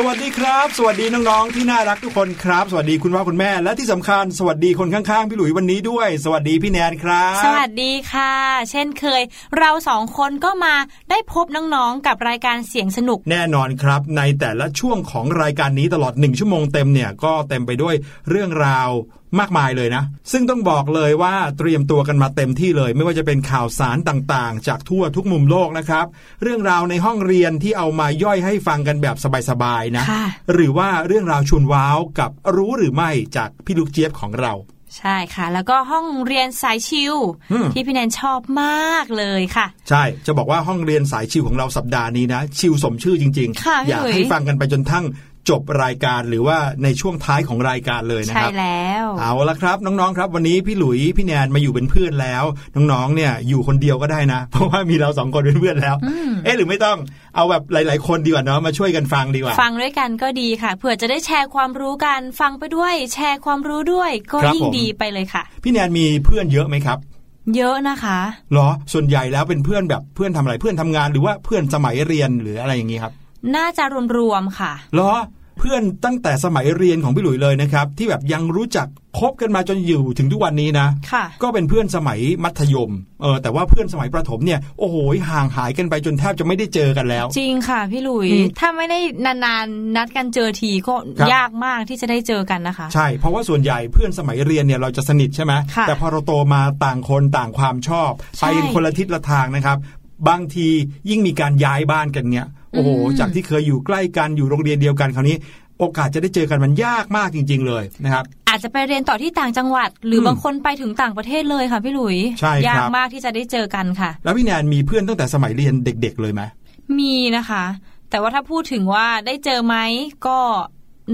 สวัสดีครับ สวัสดีน้องๆที่น่ารักทุกคนครับ สวัสดีคุณพ่อคุณแม่และที่สำคัญสวัสดีคนข้างๆพี่หลุยวันนี้ด้วย สวัสดีพี่แนนครับ สวัสดีค่ะ เช่นเคย เราสองคนก็มา ได้พบน้องๆกับรายการเสียงสนุก แน่นอนครับ ในแต่ละช่วงของรายการนี้ตลอดหนึ่งชั่วโมงเต็มเนี่ยก็เต็มไปด้วยเรื่องราวมากมายเลยนะ ซึ่งต้องบอกเลยว่าเตรียมตัวกันมาเต็มที่เลย ไม่ว่าจะเป็นข่าวสารต่างๆ จากทั่วทุกมุมโลกนะครับ เรื่องราวในห้องเรียนที่เอามาย่อยให้ฟังกันแบบสบายๆนะค่ะหรือว่าเรื่องราวชวนว้าวกับรู้หรือไม่จากพี่ลูกเจี๊ยบของเรา ใช่ค่ะ แล้วก็ห้องเรียนสายชิวอืมที่พี่แนนชอบมากเลยค่ะ ใช่จะบอกว่าห้องเรียนสายชิวของเราสัปดาห์นี้นะ ชิวสมชื่อจริงค่ะพี่อยากหลุยให้ฟังกันไปจนทั้ง จบรายการหรือว่าในช่วงท้ายของรายการเลยนะใช่ครับแล้ว เอาละครับน้องๆครับวันนี้พี่หลุยพี่แนนมาอยู่เป็นเพื่อนแล้ว น้องๆเนี่ยอยู่คนเดียวก็ได้นะ เพราะว่ามีเราสองคนเป็นเพื่อนแล้ว เอ๊ะหรือไม่ต้องเอาแบบหลาย ๆ คนดีกว่าเนาะมาช่วยกันฟังดีกว่า ฟังด้วยกันก็ดีค่ะเผื่อจะได้แชร์ความรู้กันฟังไปด้วย แชร์ความรู้ด้วยก็ครับยิ่งผมดีไปเลยค่ะ พี่แนนมีเพื่อนเยอะไหมครับเยอะนะคะเหรอ ส่วนใหญ่แล้วเป็นเพื่อนแบบเพื่อนทำอะไรเพื่อนทำงานหรือว่าเพื่อนสมัยเรียนหรืออะไรอย่างนี้ครับ น่าจะรวมๆค่ะเหรอ เพื่อนตั้งแต่สมัยเรียนของพี่หลุยเลยนะครับ ที่แบบยังรู้จักคบกันมาจนอยู่ถึงทุกวันนี้นะค่ะก็เป็นเพื่อนสมัยมัธยมเออแต่ว่าเพื่อนสมัยประถมเนี่ยโอ้โหห่างหายกันไปจนแทบจะไม่ได้เจอกันแล้ว จริงค่ะพี่หลุยอืมถ้าไม่ได้นานๆนัดกันเจอทีก็ครับยากมากที่จะได้เจอกันนะคะ ใช่เพราะว่าส่วนใหญ่เพื่อนสมัยเรียนเนี่ยเราจะสนิทใช่ไหมค่ะแต่พอเราโตมาต่างคนต่างความชอบใช่ไปคนละทิศละทางนะครับบางทียิ่งมีการย้ายบ้านกันเนี่ยโอ้โหอืมจากที่เคยอยู่ใกล้กันอยู่โรงเรียนเดียวกันคราวนี้ โอกาสจะได้เจอกันมันยากมากจริง ๆ เลยนะครับ อาจจะไปเรียนต่อที่ต่างจังหวัด หรืออมบางคนไปถึงต่างประเทศเลยค่ะพี่หลุยใช่ครับยากมากที่จะได้เจอกันค่ะ แล้วพี่แนนมีเพื่อนตั้งแต่สมัยเรียนเด็ก ๆ เลยไหมมีนะคะ แต่ว่าถ้าพูดถึงว่าได้เจอไหมก็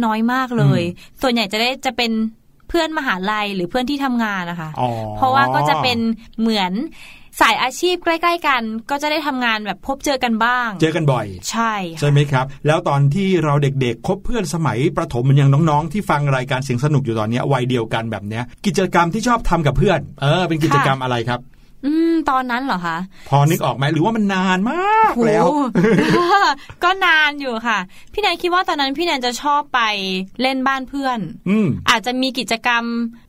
น้อยมากเลย ส่วนใหญ่จะได้จะเป็นเพื่อนมหาลัยหรือเพื่อนที่ทำงานนะคะอ๋อเพราะว่าก็จะเป็นเหมือน สายอาชีพใกล้ ๆ กัน ก็จะได้ทำงานแบบพบเจอกันบ้าง เจอกันบ่อย ใช่ค่ะใช่ไหมครับ แล้วตอนที่เราเด็กๆ คบเพื่อนสมัยประถมเหมือนอย่างน้องๆ ที่ฟังรายการเสียงสนุกอยู่ตอนเนี้ยวัยเดียวกันแบบเนี้ยกิจกรรมที่ชอบทำกับเพื่อน เออเป็นกิจกรรมอะไรครับ อืม ตอนนั้นเหรอคะ พอนึกออกไหมหรือว่ามันนานมากแล้วโอ้โหก็นานอยู่ค่ะ พี่แนนคิดว่าตอนนั้นพี่แนนจะชอบไปเล่นบ้านเพื่อน อืมอาจจะมีกิจกรรม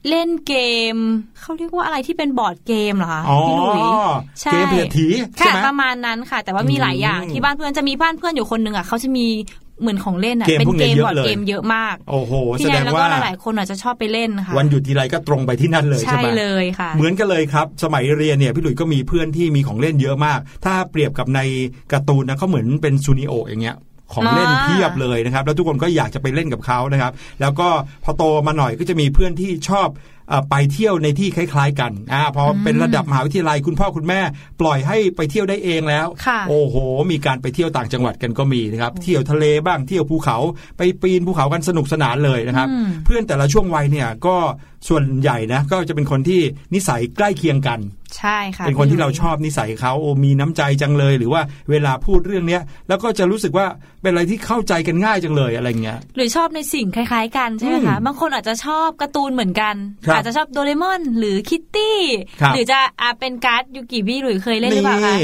เล่นเกม เขาเรียกว่าอะไรที่เป็นบอร์ดเกมเหรอคะอ๋อพี่หลุยใช่เกมเพียถีใช่ค่ะไหมประมาณนั้นค่ะ แต่ว่ามีหลายอย่างอืมที่บ้านเพื่อนจะมีบ้านเพื่อนอยู่คนหนึ่งอะเขาจะมี เหมือนของเล่นอะเกมเป็นพวกเกนี้มเยอะบอร์ดเลยเกมเยอะมากโอ้โหพี่แสแนดนงแล้วก็ว่าหลายๆคนอาจจะชอบไปเล่นค่ะวันหยุดทีไรก็ตรงไปที่นั่นเลยใช่ใช่ไหมเลยค่ะ เหมือนกันเลยครับ สมัยเรียนเนี่ยพี่หลุยส์ก็มีเพื่อนที่มีของเล่นเยอะมาก ถ้าเปรียบกับในการ์ตูนนะเขาเหมือนเป็นซูนิโออย่างเงี้ยของเล่นอ่าเพียบเลยนะครับ แล้วทุกคนก็อยากจะไปเล่นกับเขานะครับ แล้วก็พอโตมาหน่อยก็จะมีเพื่อนที่ชอบเอ่อ ไปเที่ยวในที่คล้าย ๆ กันอ่าพอเป็นระดับมหาวิทยาลัยคุณพ่อคุณแม่ ปล่อยให้ไปเที่ยวได้เองแล้วค่ะโอ้โห มีการไปเที่ยวต่างจังหวัดกันก็มีนะครับ เที่ยวทะเลบ้างเที่ยวภูเขาไปปีนภูเขากันสนุกสนานเลยนะครับอืมเพื่อนแต่ละช่วงวัยเนี่ยก็ ส่วนใหญ่นะก็จะเป็นคนที่นิสัยใกล้เคียงกัน ใช่ค่ะเป็นคนที่พี่หเราลุยชอบนิสัยเขาโอ้มีน้ำใจจังเลย หรือว่าเวลาพูดเรื่องเนี้ย แล้วก็จะรู้สึกว่าเป็นอะไรที่เข้าใจกันง่ายจังเลยอะไรเงี้ยหรือชอบในสิ่งคล้ายๆ กันใช่ไหมคะอืมบางคนอาจจะชอบการ์ตูนเหมือนกันครับอาจจะชอบโดเรมอน หรือคิตตี้ครับหรือจะอาเป็นการ์ดยูกิพี่หลุยส์เคยเล่นหรือเปล่าคะ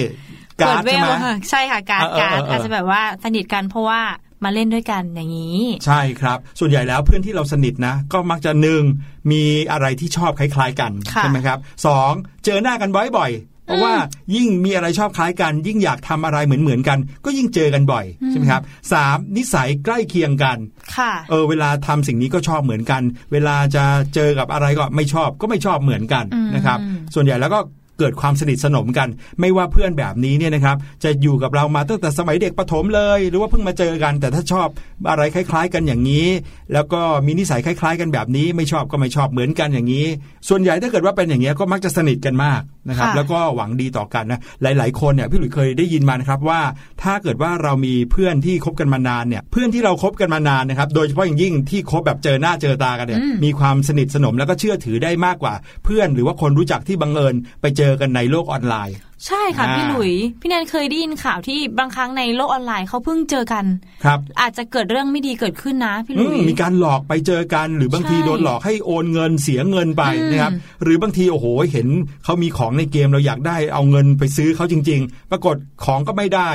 การ์ดเวใช่ลไหมค่ะใช่ค่ะการ์ดเออเออการ์ดเอออาจจะแบบว่าสนิทกันเพราะว่า มาเล่นด้วยกันอย่างนี้ ใช่ครับ ส่วนใหญ่แล้วเพื่อนที่เราสนิทนะ ก็มักจะหนึ่งมีอะไรที่ชอบคล้ายๆกันค่ะใช่ไหมครับสองเจอหน้ากันบ่อยๆ เพราะว่ายิ่งมีอะไรชอบคล้ายกัน ยิ่งอยากทำอะไรเหมือนๆกัน ก็ยิ่งเจอกันบ่อยใช่ไหมครับสามนิสัยใกล้เคียงกันค่ะเออเวลาทำสิ่งนี้ก็ชอบเหมือนกัน เวลาจะเจอกับอะไรก็ไม่ชอบก็ไม่ชอบเหมือนกันอืมนะครับ ส่วนใหญ่แล้วก็ เกิดความสนิทสนมกัน ไม่ว่าเพื่อนแบบนี้เนี่ยนะครับจะอยู่กับเรามาตั้งแต่สมัยเด็กประถมเลย หรือว่าเพิ่งมาเจอกัน แต่ถ้าชอบอะไรคล้าย ๆ กันอย่างนี้ แล้วก็มีนิสัยคล้าย ๆ กันแบบนี้ ไม่ชอบก็ไม่ชอบเหมือนกันอย่างนี้ ส่วนใหญ่ถ้าเกิดว่าเป็นอย่างนี้ยก็มักจะสนิทกันมากนะครับค่ะแล้วก็หวังดีต่อกันนะหลาย ๆ คนเนี่ยพี่หลุยเคยได้ยินมานะครับว่า ถ้าเกิดว่าเรามีเพื่อนที่คบกันมานานเนี่ยเพื่อนที่เราคบกันมานานนะครับโดยเฉพาะอย่างยิ่งที่คบแบบเจอหน้าเจอตากันเนี่ยอืมมีความสนิทสนมแล้วก็เชื่อถือได้มากกว่า เพื่อนหรือว่าคนรู้จักที่บังเอิญไปเจออกันในโลกออนไลน์ ใช่ค่ะอ่าพี่หลุย พี่แนนเคยได้ยินข่าวที่บางครั้งในโลกออนไลน์เขาเพิ่งเจอกัน ครับ อาจจะเกิดเรื่องไม่ดีเกิดขึ้นนะพี่หอืลุยมมีการหลอกไปเจอกัน หรือบางทีใช่โดนหลอกให้โอนเงินเสียเงินไปอืมนะครับหรือบางทีโอ้โหเห็นเขามีของในเกมเราอยากได้เอาเงินไปซื้อเขาจริง ๆ ปรากฏของก็ไม่ได้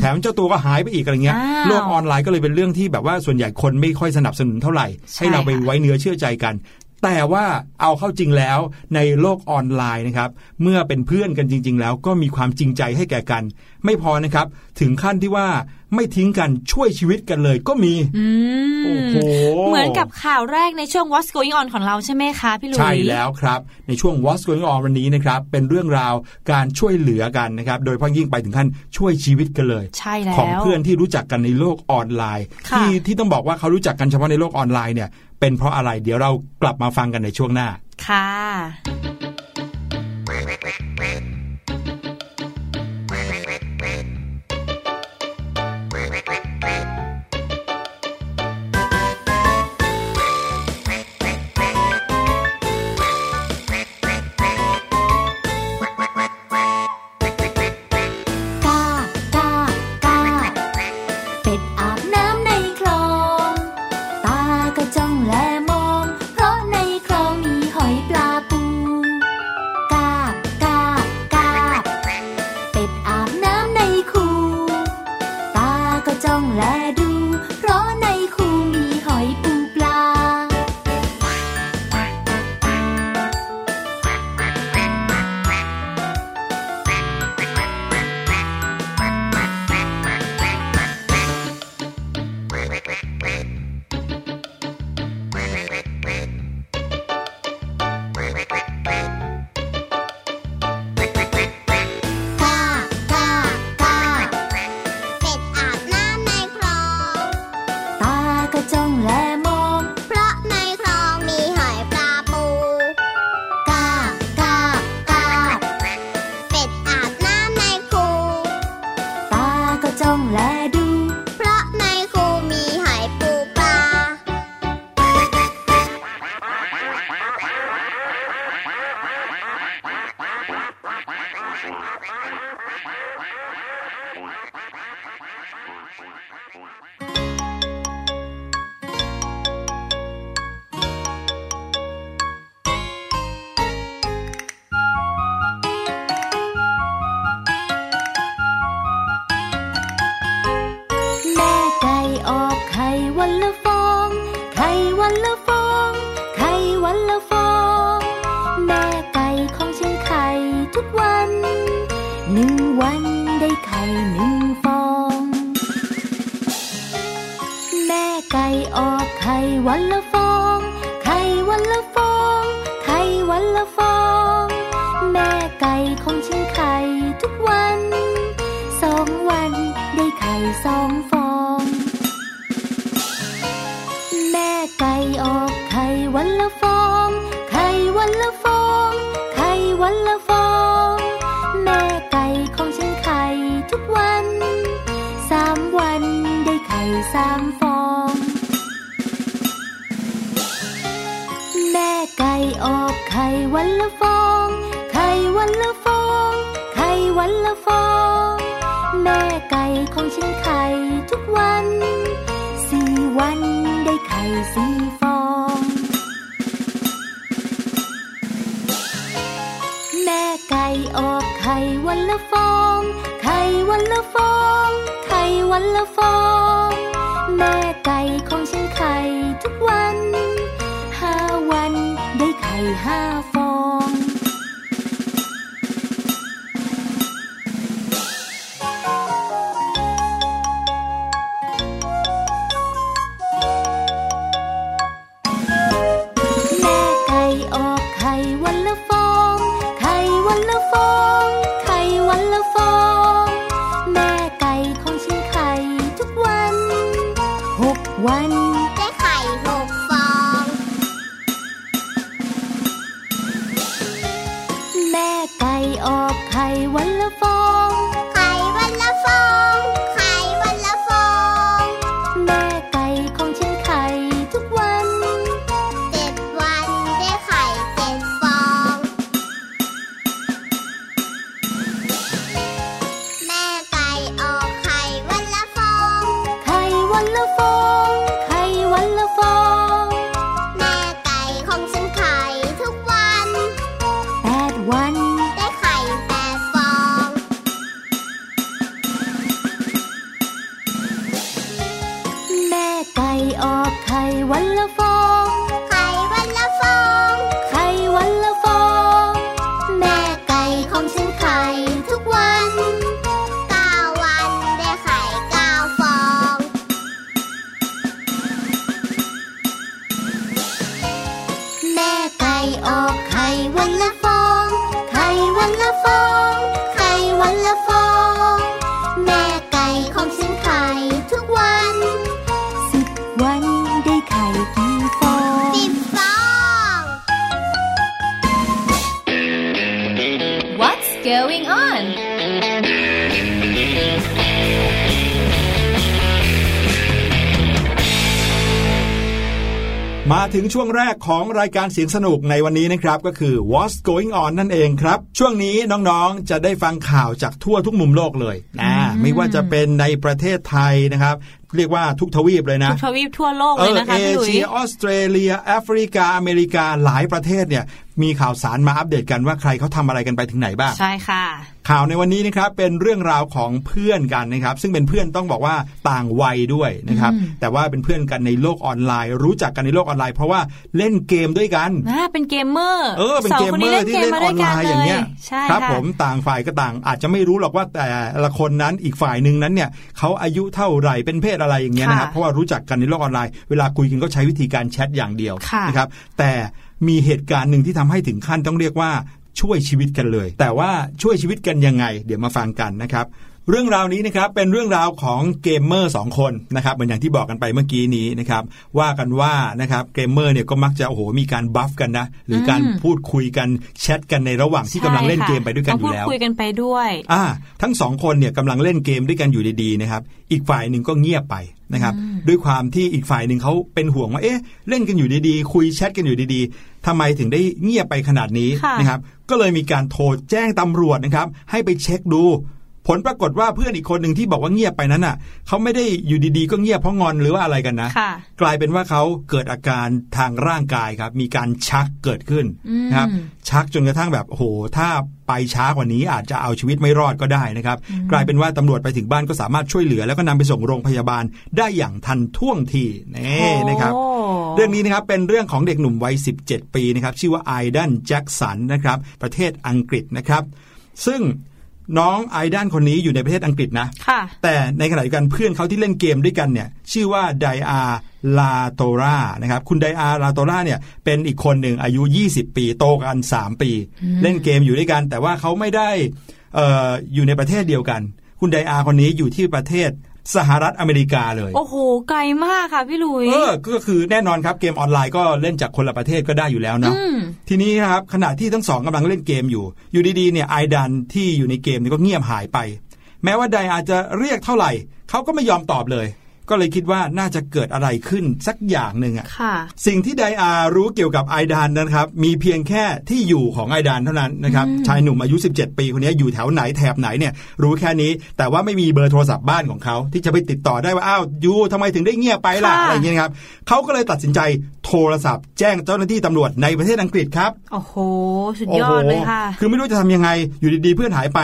แถมเจ้าตัวก็หายไปอีกอะไรเงี้ยอ้าวโลกออนไลน์ก็เลยเป็นเรื่องที่แบบว่าส่วนใหญ่คนไม่ค่อยสนับสนุนเท่าไหร่ใช่ให้เราไปค่ะไว้เนื้อเชื่อใจกัน แต่ว่าเอาเข้าจริงแล้วในโลกออนไลน์นะครับเมื่อเป็นเพื่อนกันจริง ๆ แล้วก็มีความจริงใจให้แก่กัน ไม่พอนะครับ ถึงขั้นที่ว่าไม่ทิ้งกันช่วยชีวิตกันเลยก็มีอืมโอ้โหเหมือนกับข่าวแรกในช่วง What's Going On ของเราใช่ไหมคะพี่หลุยใช่แล้วครับ ในช่วง What's Going On วันนี้นะครับเป็นเรื่องราวการช่วยเหลือกันนะครับ โดยเฉพาะยิ่งไปถึงขั้นช่วยชีวิตกันเลย ใช่แล้วของเพื่อนที่รู้จักกันในโลกออนไลน์ค่ะที่ที่ต้องบอกว่าเขารู้จักกันเฉพาะในโลกออนไลน์เนี่ย เป็นเพราะอะไรเดี๋ยวเรากลับมาฟังกันในช่วงหน้า ค่ะ ไก่ออกไข่วันละฟอง ไข่วันละฟอง ไข่วันละฟอง แม่ไก่ของฉันไข่ทุกวัน สองวันได้ไข่สองฟ วันละฟอง ไข่วันละฟอง ไข่วันละฟอง ช่วงแรกของรายการเสียงสนุกในวันนี้นะครับก็คือ What's Going On นั่นเองครับ ช่วงนี้น้องๆจะได้ฟังข่าวจากทั่วทุกมุมโลกเลยนะไม่ว่าจะเป็นในประเทศไทยนะครับเรียกว่าทุกทวีปเลยนะทุกทวีปทั่วโลกเอเลยอนะคะเอพี่หลุยเชียออสเตรเลียแอฟริกาอเมริกาหลายประเทศเนี่ย มีข่าวสารมาอัปเดตกันว่าใครเขาทำอะไรกันไปถึงไหนบ้าง ใช่ค่ะ ข่าวในวันนี้นะครับเป็นเรื่องราวของเพื่อนกันนะครับ ซึ่งเป็นเพื่อนต้องบอกว่าต่างวัยด้วยนะครับอืมแต่ว่าเป็นเพื่อนกันในโลกออนไลน์ รู้จักกันในโลกออนไลน์ เพราะว่าเล่นเกมด้วยกันน่าเป็นเกมเมอร์เออเป็นสงเกมคนเมอนี้ร์ที่เล่นออนไลน์อย่างเงี้ยใช่ครับค่ะผมต่างฝ่ายก็ต่างอาจจะไม่รู้หรอกว่าแต่ละคนนั้นอีกฝ่ายหนึ่งนั้นเนี่ยเขาอายุเท่าไหร่เป็นเพศอะไรอย่างเงี้ยนะครับเพราะว่ารู้จักกันในโลกออนไลน์ เวลาคุยกันก็ใช้วิธีการแชทอย่างเดียวค่ะนะครับแต่ มีเหตุการณ์หนึ่งที่ทำให้ถึงขั้นต้องเรียกว่าช่วยชีวิตกันเลย แต่ว่าช่วยชีวิตกันยังไง เดี๋ยวมาฟังกันนะครับ เรื่องราวนี้นะครับเป็นเรื่องราวของเกมเมอร์สองคนนะครับเหมือนอย่างที่บอกกันไปเมื่อกี้นี้นะครับว่ากันว่านะครับเกมเมอร์เนี่ยก็มักจะโอ้โหมีการ buff กันนะหรือการอืมพูดคุยกันแชทกันในระหว่างที่กำลังเล่นเกมไปด้วยกันต้อองพูยู่ดแล้วคุยกันไปด้วยอ่าทั้งสองคนเนี่ยกำลังเล่นเกมด้วยกันอยู่ดีๆนะครับอีกฝ่ายหนึ่งก็เงียบไป นะครับ ด้วยความที่อีกฝ่ายหนึ่งเขาเป็นห่วงว่าเอ๊ะเล่นกันอยู่ดีๆ คุยแชทกันอยู่ดีๆทำไมถึงได้เงียบไปขนาดนี้ค่ะนะครับ ก็เลยมีการโทรแจ้งตำรวจนะครับ ให้ไปเช็คดู ผลปรากฏว่าเพื่อนอีกคนหนึ่งที่บอกว่าเงียบไปนั้นอะเขาไม่ได้อยู่ดีๆ ก็เงียบเพราะงอนหรือว่าอะไรกันนะค่ะกลายเป็นว่าเขาเกิดอาการทางร่างกายครับ มีการชักเกิดขึ้นอืมนะครับ ชักจนกระทั่งแบบโอ้โหถ้าไปช้ากว่านี้อาจจะเอาชีวิตไม่รอดก็ได้นะครับ กลายเป็นว่าตำรวจไปถึงบ้านก็สามารถช่วยเหลือ แล้วก็นำไปส่งโรงพยาบาลได้อย่างทันท่วงทีนี่นะครับโอ้เรื่องนี้นะครับเป็นเรื่องของเด็กหนุ่มวัย 17 ปีนะครับ ชื่อว่าไอดันแจ็คสันนะครับ ประเทศอังกฤษนะครับ ซึ่ง น้องไอดันคนนี้อยู่ในประเทศอังกฤษนะค่ะแต่ในขณะเดียวกันเพื่อนเขาที่เล่นเกมด้วยกันเนี่ยชื่อว่าไดอาลาโตรานะครับคุณไดอาลาโตราเนี่ยเป็นอีกคนหนึ่งอายุ 20 ปีโตกัน 3 ปี เล่นเกมอยู่ด้วยกัน แต่ว่าเขาไม่ได้เอออยู่ในประเทศเดียวกัน คุณไดอาคนนี้อยู่ที่ประเทศ สหรัฐอเมริกาเลย โอ้โห ไกลมากค่ะพี่หลุยเออก็คือแน่นอนครับเกมออนไลน์ก็เล่นจากคนละประเทศก็ได้อยู่แล้วเนาะอืมทีนี้นะครับขณะที่ทั้งสองกำลังเล่นเกมอยู่ อยู่ดีๆเนี่ยไอดันที่อยู่ในเกมเนี่ยก็เงียบหายไป แม้ว่าไดอาจจะเรียกเท่าไหร่เขาก็ไม่ยอมตอบเลย ก็เลยคิดว่าน่าจะเกิดอะไรขึ้นสักอย่างหนึ่งอะค่ะสิ่งที่ไดอารู้เกี่ยวกับไอดานนะครับ มีเพียงแค่ที่อยู่ของไอดานเท่านั้นนะครับชายหนุ่มอายุ 17 ปีคนนี้อยู่แถวไหนแถบไหนเนี่ยรู้แค่นี้ แต่ว่าไม่มีเบอร์โทรศัพท์บ้านของเขา ที่จะไปติดต่อได้ว่าอ้าวยูทำไมถึงได้เงียบไปล่ะค่ะอะไรอย่างเงี้ยครับเขาก็เลยตัดสินใจโทรศัพท์ แจ้งเจ้าหน้าที่ตำรวจในประเทศอังกฤษครับโอ้โหสุดยอดเลยค่ะ คือไม่รู้จะทำยังไงอยู่ดีๆเพื่อนหายไป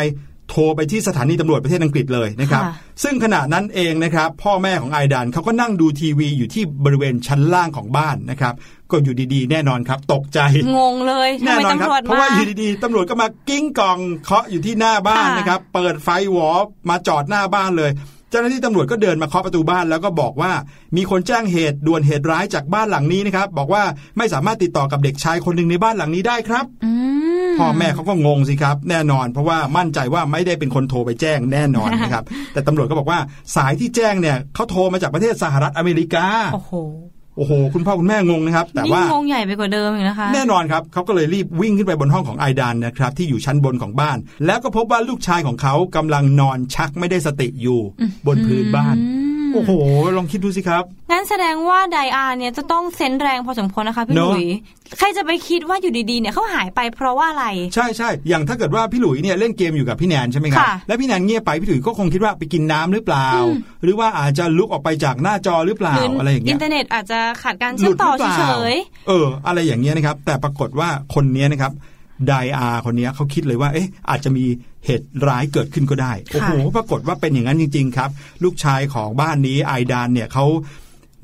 โทรไปที่สถานีตำรวจประเทศอังกฤษเลยนะครับค่ะซึ่งขณะนั้นเองนะครับ พ่อแม่ของไอดันเขาก็นั่งดูทีวีอยู่ที่บริเวณชั้นล่างของบ้านนะครับ ก็อยู่ดีๆ แน่นอนครับ ตกใจ งงเลยทำแน่ไมนอนครัตำรวจเพราะมาว่าอยู่ดีๆตำรวจก็มากิ้งกล่องเคาะอยู่ที่หน้าบ้านค่ะนะครับ เปิดไฟหวอมาจอดหน้าบ้านเลยเจ้าหน้าที่ตำรวจก็เดินมาเคาะประตูบ้านแล้วก็บอกว่า มีคนแจ้งเหตุด่วนเหตุร้ายจากบ้านหลังนี้นะครับ บอกว่าไม่สามารถติดต่อกับเด็กชายคนหนึ่งในบ้านหลังนี้ได้ครับ อืม พ่อแม่เขาก็งงสิครับ แน่นอน เพราะว่ามั่นใจว่าไม่ได้เป็นคนโทรไปแจ้งแน่นอนนะครับ แต่ตำรวจก็บอกว่าสายที่แจ้งเนี่ยเขาโทรมาจากประเทศสหรัฐอเมริกา โอ้โหโอ้โห คุณพ่อคุณแม่งงนะครับ แต่นี่ว่างงใหญ่ไปกว่าเดิมอีกนะคะ แน่นอนครับเขาก็เลยรีบวิ่งขึ้นไปบนห้องของไอดานนะครับ ที่อยู่ชั้นบนของบ้าน แล้วก็พบว่าลูกชายของเขากำลังนอนชักไม่ได้สติอยู่บนพื้นบ้านอืม โอ้โห ลองคิดดูสิครับ งั้นแสดงว่าไดอาร์เนี่ยจะต้องเซนส์แรงพอสมควรนะคะพี่หเนอะลุย ใครจะไปคิดว่าอยู่ดีๆเนี่ยเขาหายไปเพราะว่าอะไร ใช่ใช่อย่างถ้าเกิดว่าพี่หลุยเนี่ยเล่นเกมอยู่กับพี่แนนใช่ไหมครับค่ะแล้วพี่แนนเงียบไปพี่หลุยก็คงคิดว่าไปกินน้ำหรือเปล่าอืมหรือว่าอาจจะลุกออกไปจากหน้าจอหรือเปล่าหรืออะไรอย่างเงี้อิยนเทอร์เน็ตอาจจะขาดการเชื่อมต่อหลุดหรือปเฉล่ายเออ อะไรอย่างเงี้ยนะครับ แต่ปรากฏว่าคนเนี้ยนะครับ ไดอาคนเนี้ยเขาคิดเลยว่าเอ๊ะอาจจะมีเหตุร้ายเกิดขึ้นก็ได้ โอ้โหปรากฏว่าเป็นอย่างนั้นจริง ๆ ครับ ลูกชายของบ้านนี้ไอดานเนี่ยเขา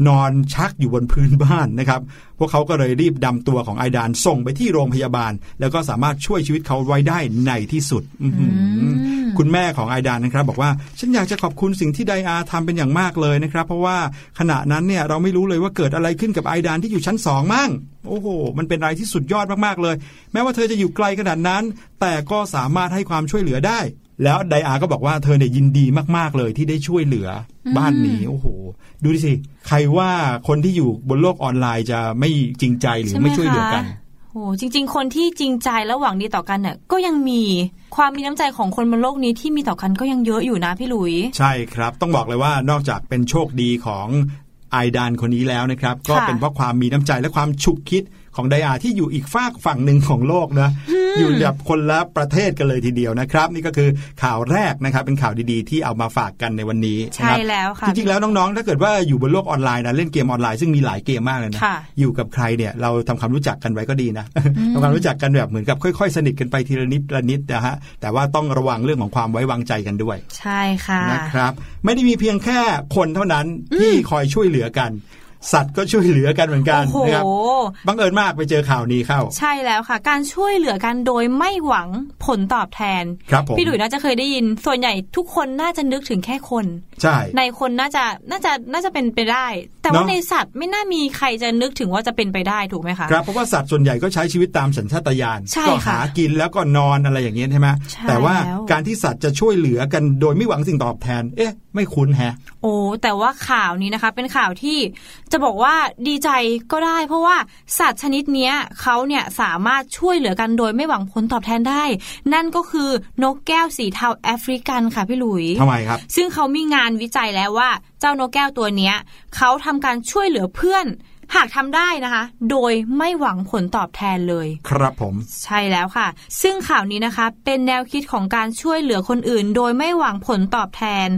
นอนชักอยู่บนพื้นบ้านนะครับ พวกเขาก็เลยรีบดำตัวของไอดานส่งไปที่โรงพยาบาล แล้วก็สามารถช่วยชีวิตเขาไว้ได้ในที่สุดอื้อหือ คุณแม่ของไอดานนะครับ บอกว่าฉันอยากจะขอบคุณสิ่งที่ไดอาทำเป็นอย่างมากเลยนะครับ เพราะว่าขณะนั้นเนี่ยเราไม่รู้เลยว่าเกิดอะไรขึ้นกับไอดานที่อยู่ชั้นสองมั่งโอ้โห มันเป็นอะไรที่สุดยอดมากๆเลย แม้ว่าเธอจะอยู่ไกลขนาดนั้น แต่ก็สามารถให้ความช่วยเหลือได้ แล้วไดอาก็บอกว่าเธอเนี่ยยินดีมากๆเลยที่ได้ช่วยเหลืออบ้านนี้โอ้โห ดูดิสิ ใครว่าคนที่อยู่บนโลกออนไลน์จะไม่จริงใจหรือใช่ไหมไม่ช่วยเหลือกันคะ โอ้จริง ๆ คนที่จริงใจและหวังดีต่อกันเนี่ยก็ยังมีความมีน้ำใจของคนบนโลกนี้ที่มีต่อกันก็ยังเยอะอยู่นะพี่หลุย ใช่ครับ ต้องบอกเลยว่านอกจากเป็นโชคดีของไอดานคนนี้แล้วนะครับ ก็ค่ะเป็นเพราะความมีน้ำใจและความฉุกคิด ของไดอาที่อยู่อีกฝากฝั่งหนึ่งของโลกนะอยู่แบบคนละประเทศกันเลยทีเดียวนะครับ นี่ก็คือข่าวแรกนะครับ เป็นข่าวดีๆ ที่เอามาฝากกันในวันนี้ใช่นะครับแล้วค่ะจริงๆแล้วน้องๆ ถ้าเกิดว่าอยู่บนโลกออนไลน์นะเล่นเกมออนไลน์ซึ่งมีหลายเกมมากเลยนะค่ะอยู่กับใครเนี่ยเราทำความรู้จักกันไว้ก็ดีนะทำความรู้จักกันแบบเหมือนกับค่อยๆ สนิทกันไปทีละนิดละนิดนะฮะแต่ว่าต้องระวังเรื่องของความไว้วางใจกันด้วย ใช่ค่ะนะครับ ไม่ได้มีเพียงแค่คนเท่านั้นที่คอยช่วยเหลือกัน สัตว์ก็ช่วยเหลือกันเหมือนกันโอ้โหนะครับบังเอิญมากไปเจอข่าวนี้เข้า ใช่แล้วค่ะ การช่วยเหลือกันโดยไม่หวังผลตอบแทนครับผมพี่ดุยน่าจะเคยได้ยิน ส่วนใหญ่ทุกคนน่าจะนึกถึงแค่คน ใช่ ในคนน่าจะน่าจะน่าจะเป็นไปได้ แต่ว่าเนอะในสัตว์ไม่น่ามีใครจะนึกถึงว่าจะเป็นไปได้ถูกไหมคะครับเพราะว่าสัตว์ส่วนใหญ่ก็ใช้ชีวิตตามสัญชาตญาณใช่ก็ค่ะหากินแล้วก็นอนอะไรอย่างเงี้ยใช่ไหมใช่แต่ว่าแล้วการที่สัตว์จะช่วยเหลือกันโดยไม่หวังสิ่งตอบแทน เอ๊ะไม่คุ้นแฮะ โอ้แต่ว่าข่าวนี้นะคะ เป็นข่าวที่จะบอกว่าดีใจก็ได้ เพราะว่าสัตว์ชนิดเนี้ยเขาเนี่ยสามารถช่วยเหลือกันโดยไม่หวังผลตอบแทนได้ นั่นก็คือนกแก้วสีเทาแอฟริกันค่ะพี่หลุยทำไมครับ ซึ่งเขามีงานวิจัยแล้วว่า เจ้านกแก้วตัวเนี้ยเขาทำการช่วยเหลือเพื่อนหากทำได้นะคะ โดยไม่หวังผลตอบแทนเลย ครับผม ใช่แล้วค่ะ ซึ่งข่าวนี้นะคะ เป็นแนวคิดของการช่วยเหลือคนอื่น โดยไม่หวังผลตอบแทน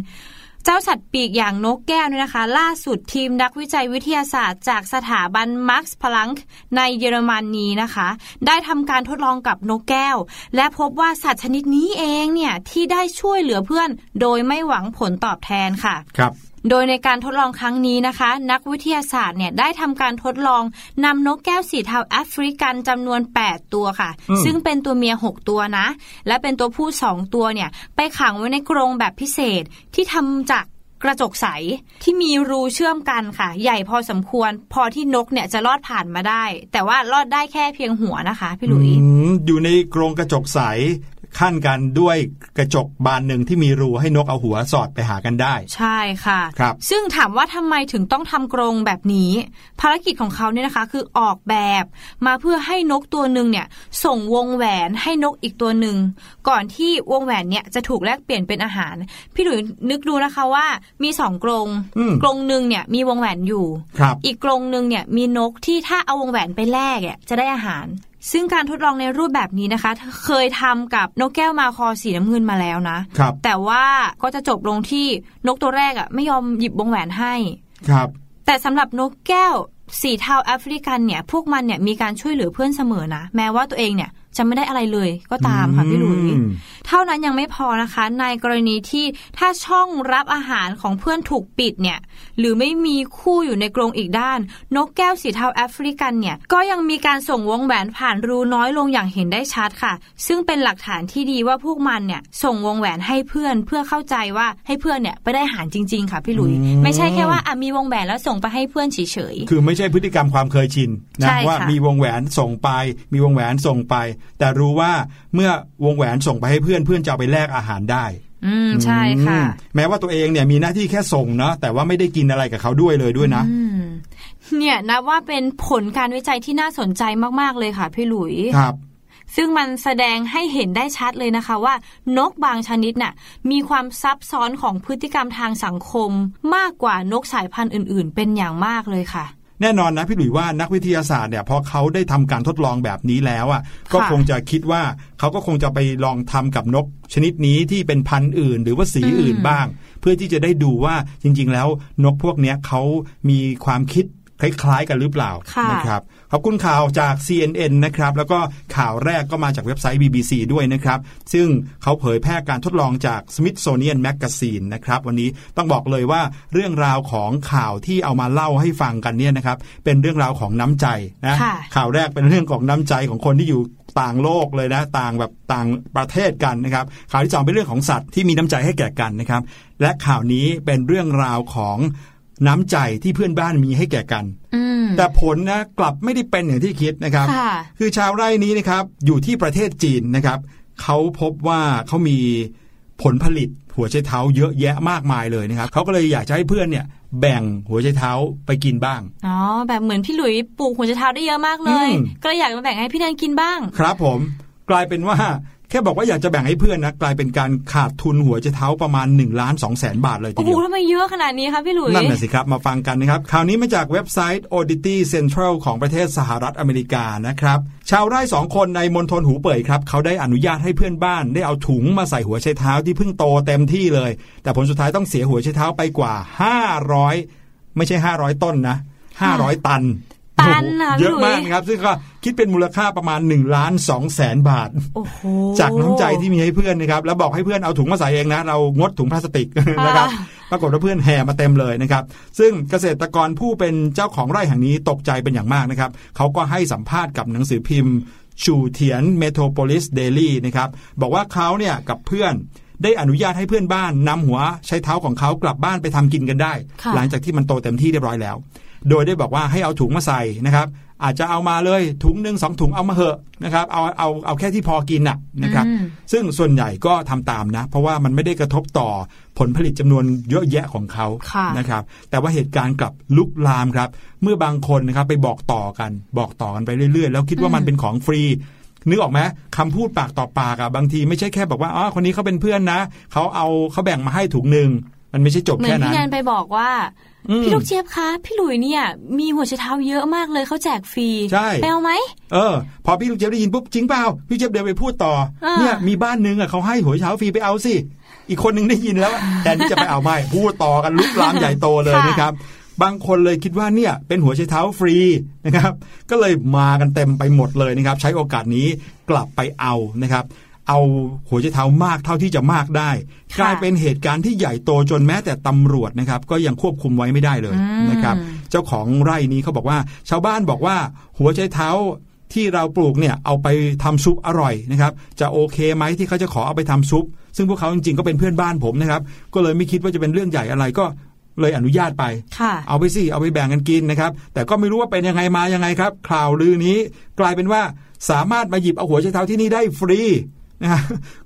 เจ้าสัตว์ปีกอย่างนกแก้วเนี่ยนะคะ ล่าสุดทีมนักวิจัยวิทยาศาสตร์ จากสถาบันมาร์คส์พลังในเยอรมนนีนะคะ ได้ทำการทดลองกับนกแก้ว และพบว่าสัตว์ชนิดนี้เองเนี่ยที่ได้ช่วยเหลือเพื่อน โดยไม่หวังผลตอบแทนค่ะ ครับ โดยในการทดลองครั้งนี้นะคะ นักวิทยาศาสตร์เนี่ยได้ทำการทดลองนำนกแก้วสีเทาแอฟริกันจำนวน 8 ตัวค่ะอืมซึ่งเป็นตัวเมีย 6 ตัวนะ และเป็นตัวผู้ 2 ตัวเนี่ยไปขังไว้ในกรงแบบพิเศษที่ทำจากกระจกใสที่มีรูเชื่อมกันค่ะ ใหญ่พอสมควร พอที่นกเนี่ยจะลอดผ่านมาได้ แต่ว่ารอดได้แค่เพียงหัวนะคะ พี่หลุยอืมอยู่ในกรงกระจกใส ขั้นกันด้วยกระจกบานหนึ่งที่มีรูให้นกเอาหัวสอดไปหากันได้ ใช่ค่ะครับซึ่งถามว่าทำไมถึงต้องทำกรงแบบนี้ ภารกิจของเขาเนี่ยนะคะคือออกแบบมาเพื่อให้นกตัวหนึ่งเนี่ยส่งวงแหวนให้นกอีกตัวหนึ่งก่อนที่วงแหวนเนี่ยจะถูกแลกเปลี่ยนเป็นอาหาร พี่หลุยนึกดูนะคะว่ามีสองกรงอืมกรงหนึ่งเนี่ยมีวงแหวนอยู่ครับอีกกรงหนึ่งเนี่ยมีนกที่ถ้าเอาวงแหวนไปแลกเนี่ยจะได้อาหาร ซึ่งการทดลองในรูปแบบนี้นะคะ เคยทำกับนกแก้วมาคอสีน้ำเงินมาแล้วนะครับแต่ว่าก็จะจบลงที่นกตัวแรกอะไม่ยอมหยิบวงแหวนให้ครับ แต่สำหรับนกแก้วสีเทาแอฟริกันเนี่ย พวกมันเนี่ยมีการช่วยเหลือเพื่อนเสมอนะ แม้ว่าตัวเองเนี่ย จะไม่ได้อะไรเลยก็ตามค่ะพี่หลุยอืมเท่านั้นยังไม่พอนะคะ ในกรณีที่ถ้าช่องรับอาหารของเพื่อนถูกปิดเนี่ย หรือไม่มีคู่อยู่ในกรงอีกด้าน นกแก้วสีเทาแอฟริกันเนี่ย ก็ยังมีการส่งวงแหวนผ่านรูน้อยลงอย่างเห็นได้ชัดค่ะ ซึ่งเป็นหลักฐานที่ดีว่าพวกมันเนี่ย ส่งวงแหวนให้เพื่อนเพื่อเข้าใจว่าให้เพื่อนเนี่ยไปได้อาหารจริง ๆ ค่ะพี่หลุยอืมไม่ใช่แค่ว่าอะมีวงแหวนแล้วส่งไปให้เพื่อนเฉยๆคือไม่ใช่พฤติกรรมความเคยชินนะใช่ค่ะว่ามีวงแหวนส่งไป มีวงแหวนส่งไปแต่รู้ว่าเมื่อวงแหวนส่งไปให้เพื่อนเพื่อนจะเอาไปแลกอาหารได้ อืมใช่ค่ะอืมแม้ว่าตัวเองเนี่ยมีหน้าที่แค่ส่งเนาะแต่ว่าไม่ได้กินอะไรกับเขาด้วยเลยด้วยนะอืมเนี่ยนับว่าเป็นผลการวิจัยที่น่าสนใจมาก ๆ เลยค่ะ พี่หลุยครับซึ่งมันแสดงให้เห็นได้ชัดเลยนะคะว่า นกบางชนิดน่ะมีความซับซ้อนของพฤติกรรมทางสังคม มากกว่านกสายพันธุ์อื่น ๆ เป็นอย่างมากเลยค่ะ แน่นอนนะพี่หลุยว่านักวิทยาศาสตร์เนี่ยพอเขาได้ทำการทดลองแบบนี้แล้วอะก็คงจะคิดว่าเขาก็คงจะไปลองทำกับนกชนิดนี้ที่เป็นพันธุ์อื่น หรือว่าสีอืมอื่นบ้าง เพื่อที่จะได้ดูว่าจริง ๆ แล้วนกพวกเนี้ยเขามีความคิด คล้ายๆกันหรือเปล่าค่ะนะครับขอบคุณข่าวจาก CNN นะครับแล้วก็ข่าวแรกก็มาจากเว็บไซต์ BBC ด้วยนะครับ ซึ่งเขาเผยแพร่การทดลองจาก Smithsonian Magazine นะครับวันนี้ต้องบอกเลยว่าเรื่องราวของข่าวที่เอามาเล่าให้ฟังกันเนี่ยนะครับเป็นเรื่องราวของน้ำใจนะค่ะข่าวแรกเป็นเรื่องของน้ำใจของคนที่อยู่ต่างโลกเลยนะต่างแบบต่างประเทศกันนะครับข่าวที่สองเป็นเรื่องของสัตว์ที่มีน้ำใจให้แก่กันนะครับและข่าวนี้เป็นเรื่องราวของ น้ำใจที่เพื่อนบ้านมีให้แก่กันอืมแต่ผลนะกลับไม่ได้เป็นอย่างที่คิดนะครับค่ะคือชาวไร่นี้นะครับอยู่ที่ประเทศจีนนะครับ เขาพบว่าเขามีผลผลิตหัวไชเท้าเยอะแยะมากมายเลยนะครับเขาก็เลยอยากจะให้เพื่อนเนี่ยแบ่งหัวไชเท้าไปกินบ้าง อ๋อ แบบเหมือนพี่หลุยปลูกหัวไชเท้าได้เยอะมากเลยอืมก็เลยอยากมาแบ่งให้พี่แนนกินบ้าง ครับผม กลายเป็นว่าแค่บอกว่าอยากจะแบ่งให้เพื่อนนะกลายเป็นการขาดทุนหัวจะเท้าประมาณ1ล้าน2แสนบาทเลยทีโอ้โหเดียวทำไมเยอะขนาดนี้คะพี่หลุยนั่นน่ะสิครับ มาฟังกันนะครับข่าวนี้มาจากเว็บไซต์ Oddity Central ของประเทศสหรัฐอเมริกานะครับ ชาวไร่สองคนในมณฑลหูเป่ยครับ เขาได้อนุญาตให้เพื่อนบ้านได้เอาถุงมาใส่หัวไชเท้าที่เพิ่งโตเต็มที่เลย แต่ผลสุดท้ายต้องเสียหัวไชเท้าไปกว่า 500 ไม่ใช่ 500 ต้นนะ500 ตันตันน่ะโอ้โหเยอะพี่หลุยส์มากนะครับซึ่งก็ คิดเป็นมูลค่าประมาณ1ล้าน2แสนบาทโอ้โหจากน้ำใจที่มีให้เพื่อนนะครับ แล้วบอกให้เพื่อนเอาถุงมาใส่เองนะ เรางดถุงพลาสติกนะครับปรากฏว่าเพื่อนแห่มาเต็มเลยนะครับ ซึ่งเกษตรกรผู้เป็นเจ้าของไร่แห่งนี้ตกใจเป็นอย่างมากนะครับ เขาก็ให้สัมภาษณ์กับหนังสือพิมพ์ชูเทียนเมโทรโพลิสเดลี่นะครับบอกว่าเขาเนี่ยกับเพื่อนได้อนุญาตให้เพื่อนบ้านนำหัวใช้เท้าของเขากลับบ้านไปทำกินกันได้ค่ะหลังจากที่มันโตเต็มที่เรียบร้อยแล้ว โดยได้บอกว่าให้เอาถุงมาใส่นะครับอาจจะเอามาเลยถุงหนึ่งสองถุงเอามาเหอะนะครับเอาเอาเอาแค่ที่พอกินน่ะนะครับอืมซึ่งส่วนใหญ่ก็ทำตามนะ เพราะว่ามันไม่ได้กระทบต่อผลผลิตจำนวนเยอะแยะของเขาค่ะนะครับแต่ว่าเหตุการณ์กลับลุกลามครับ เมื่อบางคนนะครับไปบอกต่อกันบอกต่อกันไปเรื่อย ๆ แล้วคิดว่ามันเป็นของฟรีนึกออกไหมคำพูดปากต่อปากอะบางทีไม่ใช่แค่บอกว่าอ๋อคนนี้เขาเป็นเพื่อนนะเขาเอาเขาแบ่งมาให้ถุงหนึ่งมันไม่ใช่จบเหมือแค่นนั้พี่นแนนไปบอกว่าอืม พี่ลูกเจี๊ยบคะ พี่หลุยเนี่ย มีหัวไชเท้าเยอะมากเลยเขาแจกฟรีใช่ไปเอาไหมเออ พอพี่ลูกเจี๊ยบได้ยินปุ๊บจริงเปล่าพี่เจี๊ยบเดินไปพูดต่ออ่าเนี่ยมีบ้านนึงอะเขาให้หัวเช้าฟรีไปเอาสิอีกคนนึงได้ยินแล้วแทนที่จะไปเอาไม่พูดต่อกันลุกลามใหญ่โตเลยนะครับบางคนเลยคิดว่าเนี่ยเป็นหัวไชเท้าฟรีนะครับ ก็เลยมากันเต็มไปหมดเลยนะครับ ใช้โอกาสนี้กลับไปเอานะครับ เอาหัวไชเท้ามากเท่าที่จะมากได้ค่ะกลายเป็นเหตุการณ์ที่ใหญ่โตจนแม้แต่ตำรวจนะครับ ก็ยังควบคุมไว้ไม่ได้เลยนะครับ เจ้าของไร่นี้เขาบอกว่า ชาวบ้านบอกว่า หัวไชเท้าที่เราปลูกเนี่ยเอาไปทำซุปอร่อยนะครับ จะโอเคไหมที่เขาจะขอเอาไปทำซุป ซึ่งพวกเขาจริงๆก็เป็นเพื่อนบ้านผมนะครับ ก็เลยไม่คิดว่าจะเป็นเรื่องใหญ่อะไรก็เลยอนุญาตไปค่ะเอาไปสิ เอาไปแบ่งกันกินนะครับ แต่ก็ไม่รู้ว่าเป็นยังไงมายังไงครับ ข่าวลือนี้กลายเป็นว่าสามารถมาหยิบเอาหัวไชเท้าที่นี่ได้ฟรี นะฮะ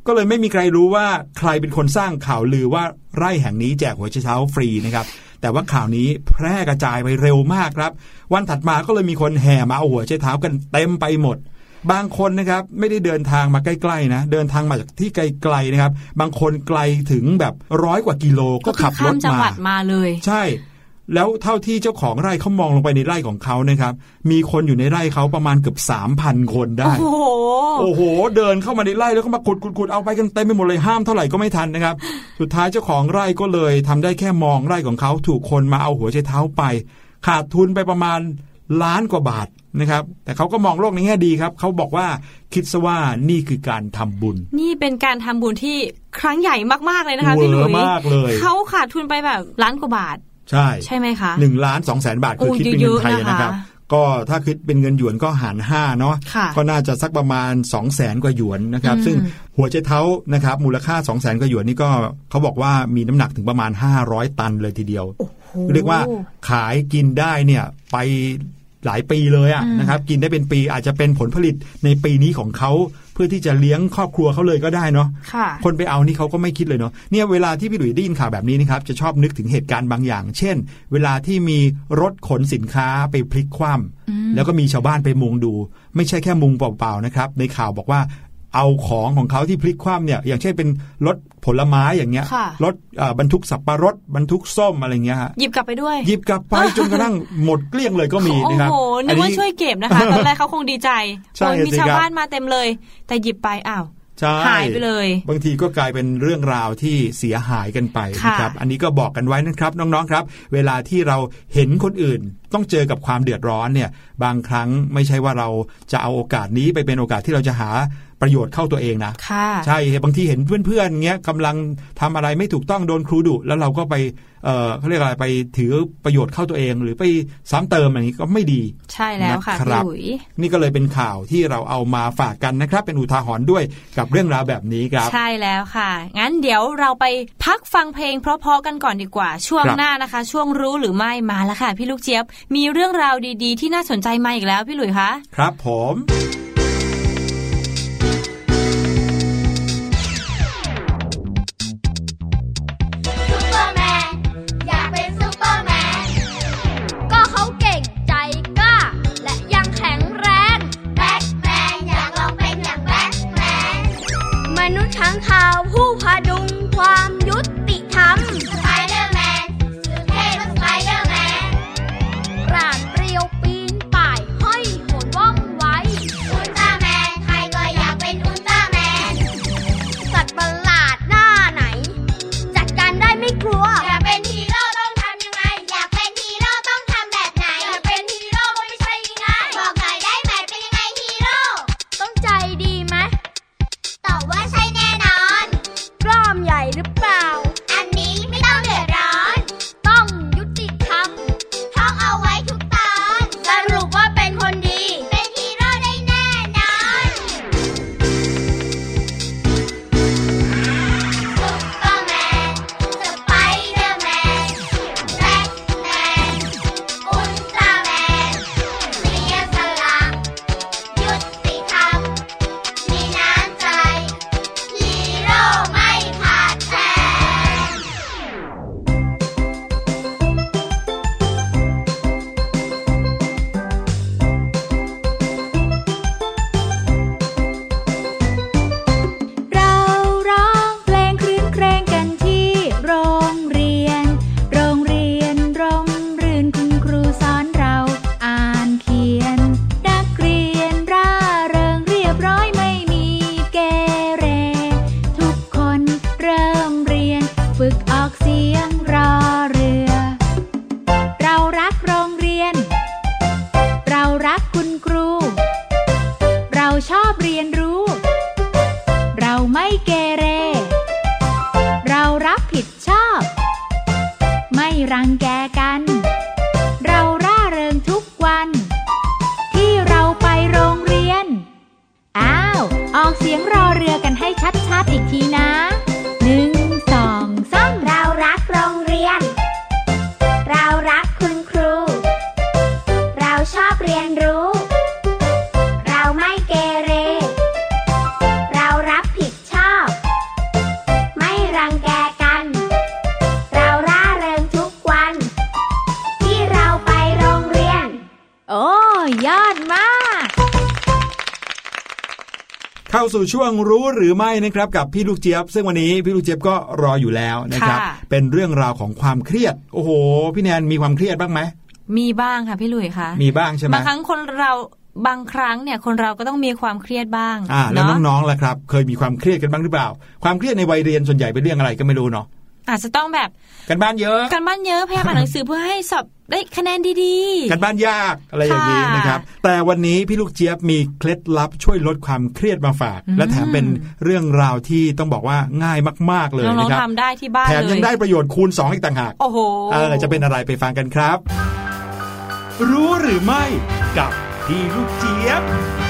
ก็เลยไม่มีใครรู้ว่าใครเป็นคนสร้างข่าวลือว่าไร่แห่งนี้แจกหัวไชเท้าฟรีนะครับ แต่ว่าข่าวนี้แพร่กระจายไปเร็วมากครับ วันถัดมาก็เลยมีคนแห่มาเอาหัวไชเท้ากันเต็มไปหมด บางคนนะครับไม่ได้เดินทางมาใกล้ๆนะ เดินทางมาจากที่ไกลๆนะครับ บางคนไกลถึงแบบร้อยกว่ากิโลก็ขับรข้าถมจังมาหวัดมาเลย ใช่ แล้วเท่าที่เจ้าของไร่เขามองลงไปในไร่ของเขานะครับ มีคนอยู่ในไร่เขาประมาณเกือบสามพันคนได้ โอ้โหโอ้โห เดินเข้ามาในไร่แล้วก็มาขุดขุดขุดเอาไปกันเต็มไปหมดเลยห้ามเท่าไหร่ก็ไม่ทันนะครับ สุดท้ายเจ้าของไร่ก็เลยทำได้แค่มองไร่ของเขาถูกคนมาเอาหัวไชเท้าไป ขาดทุนไปประมาณล้านกว่าบาทนะครับ แต่เขาก็มองโลกในแง่ดีครับ เขาบอกว่าคิดซะว่านี่คือการทำบุญ นี่เป็นการทำบุญที่ครั้งใหญ่มากๆเลยนะคะเวพี่หลุอยร์มากเลยเขาขาดทุนไปแบบล้านกว่าบาท ใช่ใช่ไหมคะหนึ่งล้านสองแสนบาทคือโอ้คิดเป็นเงินไทยเยอะๆนะคะนะครับ ก็ถ้าคิดเป็นเงินหยวนก็หารห้าเนาะค่ะก็น่าจะสักประมาณ 2 0 0แสนกว่าหยวนนะครับอืมซึ่งหัวใจเท้านะครับ มูลค่า 2 0 0แสนกว่าหยวนนี่ก็เขาบอกว่ามีน้ำหนักถึงประมาณ 500 ตันเลยทีเดียว เรียกว่าขายกินได้เนี่ยไปหลายปีเลยอะนะครับ กินได้เป็นปีอาจจะเป็นผลผลิตในปีนี้ของเขาเพื่อที่จะเลี้ยงครอบครัวเขาเลยก็ได้เนาะค่ะคนไปเอานี่เขาก็ไม่คิดเลยเนาะเนี่ยเวลาที่พี่หลุยได้ยินข่าวแบบนี้นะครับจะชอบนึกถึงเหตุการณ์บางอย่าง เช่น เวลาที่มีรถขนสินค้าไปพลิกคว่ำแล้วก็มีชาวบ้านไปมุงดู ไม่ใช่แค่มุงเปล่าๆนะครับในข่าวบอกว่า เอาของของเขาที่พลิกคว่ำเนี่ยอย่างเช่นเป็นรถผลไม้อย่างเงี้ยค่ะรถเอ่อบรรทุกสับปะรดบรรทุกส้มอะไรเงี้ยฮะหยิบกลับไปด้วย หยิบกลับไปจนกระทั่งหมดเกลี้ยงเลยก็มีโอ้นะครับโหนึกว่าช่วยเก็บนะคะตอนแรกเขาคงดีใจใช่โอ้ยมีสิชาวครับบ้านมาเต็มเลย แต่หยิบไปอ้าวใช่หายไปเลย บางทีก็กลายเป็นเรื่องราวที่เสียหายกันไปค่ะนะครับ อันนี้ก็บอกกันไว้นะครับน้องๆครับ เวลาที่เราเห็นคนอื่น ต้องเจอกับความเดือดร้อนเนี่ย บางครั้งไม่ใช่ว่าเราจะเอาโอกาสนี้ไปเป็นโอกาสที่เราจะหา ประโยชน์เข้าตัวเองนะค่ะใช่บางทีเห็นเพื่อนๆเงี้ยกำลังทำอะไรไม่ถูกต้องโดนครูดุแล้วเราก็ไปเออเขาเรียกอะไรไปถือประโยชน์เข้าตัวเอง หรือไปซ้ำเติมอย่างนี้ก็ไม่ดี ใช่แล้วค่ะนะครัพี่บหลุยนี่ก็เลยเป็นข่าวที่เราเอามาฝากกันนะครับ เป็นอุทาหรณ์ด้วยกับเรื่องราวแบบนี้ครับ ใช่แล้วค่ะ งั้นเดี๋ยวเราไปพักฟังเพลงเพราะๆกันก่อนดีกว่า ช่วงครับหน้านะคะ ช่วงรู้หรือไม่มาแล้วค่ะ พี่ลูกเจี๊ยบมีเรื่องราวดี ๆ ที่น่าสนใจมาอีกแล้วพี่หลุยคะครับผม Hoa. สู่ช่วงรู้หรือไม่นะครับกับพี่ลูกเจี๊ยบ ซึ่งวันนี้พี่ลูกเจี๊ยบก็รออยู่แล้วนะครับค่ะเป็นเรื่องราวของความเครียด โอ้โห พี่แนนมีความเครียดบ้างไหมมีบ้างค่ะพี่หลุยคะมีบ้างใช่ไหมบางครั้งคนเราบางครั้งเนี่ยคนเราก็ต้องมีความเครียดบ้างอ่าแล้วเนาะน้องๆล่ะครับ เคยมีความเครียดกันบ้างหรือเปล่า ความเครียดในวัยเรียนส่วนใหญ่เป็นเรื่องอะไรก็ไม่รู้เนาะ อาจจะต้องแบบกันบ้านเยอะการบ้านเยอะพยายามอ่านหนังสือเพื่อให้สอบได้คะแนนดีกันบ้านยากอะไรอย่างนี้ค่ะนะครับ แต่วันนี้พี่ลูกเจี๊ยบมีเคล็ดลับช่วยลดความเครียดมาฝากอืมและแถมเป็นเรื่องราวที่ต้องบอกว่าง่ายมาก ๆเลยน้องนะครับๆทำได้ที่บ้านแถมเลยัยงได้ประโยชน์คูณ 2 อีกต่างหาก โอ้โหเออจะเป็นอะไรไปฟังกันครับ รู้หรือไม่กับพี่ลูกเจี๊ยบ